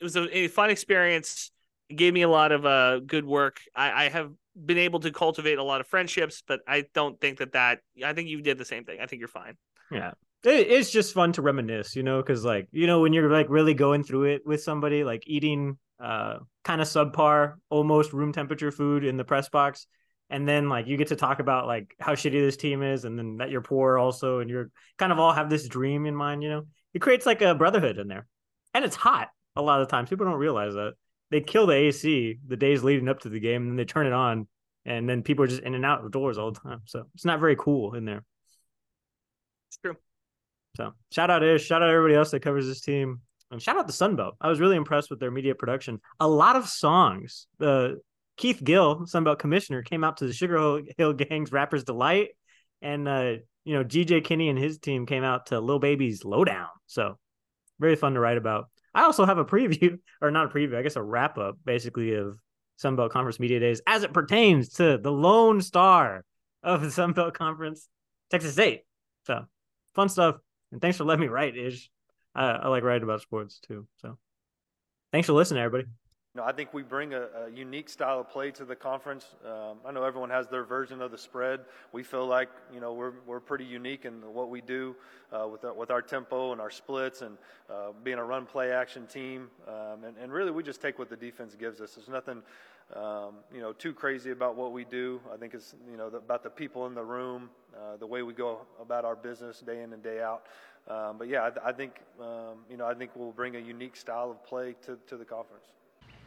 Speaker 4: it was a, a fun experience. It gave me a lot of uh good work. I, I have been able to cultivate a lot of friendships, but I don't think that that. I think you did the same thing. I think you're fine.
Speaker 3: Yeah, it, it's just fun to reminisce, you know, because like you know when you're like really going through it with somebody, like eating uh kind of subpar, almost room temperature food in the press box, and then like you get to talk about like how shitty this team is, and then that you're poor also, and you're kind of all have this dream in mind, you know. It creates like a brotherhood in there, and it's hot a lot of times. People don't realize that they kill the AC the days leading up to the game, and then they turn it on, and then people are just in and out of doors all the time. So it's not very cool in there.
Speaker 4: It's true.
Speaker 3: So shout out Ish, shout out everybody else that covers this team, and shout out the Sunbelt. I was really impressed with their media production. A lot of songs. The Keith Gill, Sunbelt commissioner, came out to the Sugar Hill Gang's Rapper's Delight, and uh, you know GJ Kinne and his team came out to Lil Baby's Lowdown. So very fun to write about. I also have a preview, or not a preview, I guess a wrap up basically of Sunbelt Conference Media Days as it pertains to the lone star of the Sunbelt Conference, Texas State. So fun stuff. And thanks for letting me write, Ish. I, I like writing about sports too. So thanks for listening, everybody.
Speaker 1: Know, I think we bring a, a, unique style of play to the conference. Um, I know everyone has their version of the spread. We feel like you know we're we're pretty unique in what we do uh, with our, with our tempo and our splits and uh, being a run play action team. Um, and, and really, we just take what the defense gives us. There's nothing um, you know too crazy about what we do. I think it's you know the, about the people in the room, uh, the way we go about our business day in and day out. Um, but yeah, I, I think um, you know I think we'll bring a unique style of play to to the conference.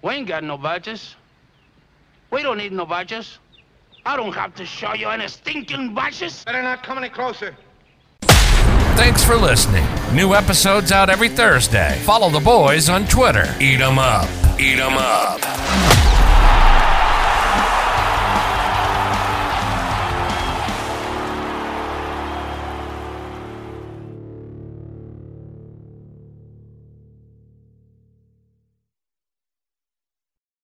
Speaker 7: We ain't got no badges. We don't need no badges. I don't have to show you any stinking badges.
Speaker 9: Better not come any closer.
Speaker 2: Thanks for listening. New episodes out every Thursday. Follow the boys on Twitter. Eat 'em up. Eat 'em up.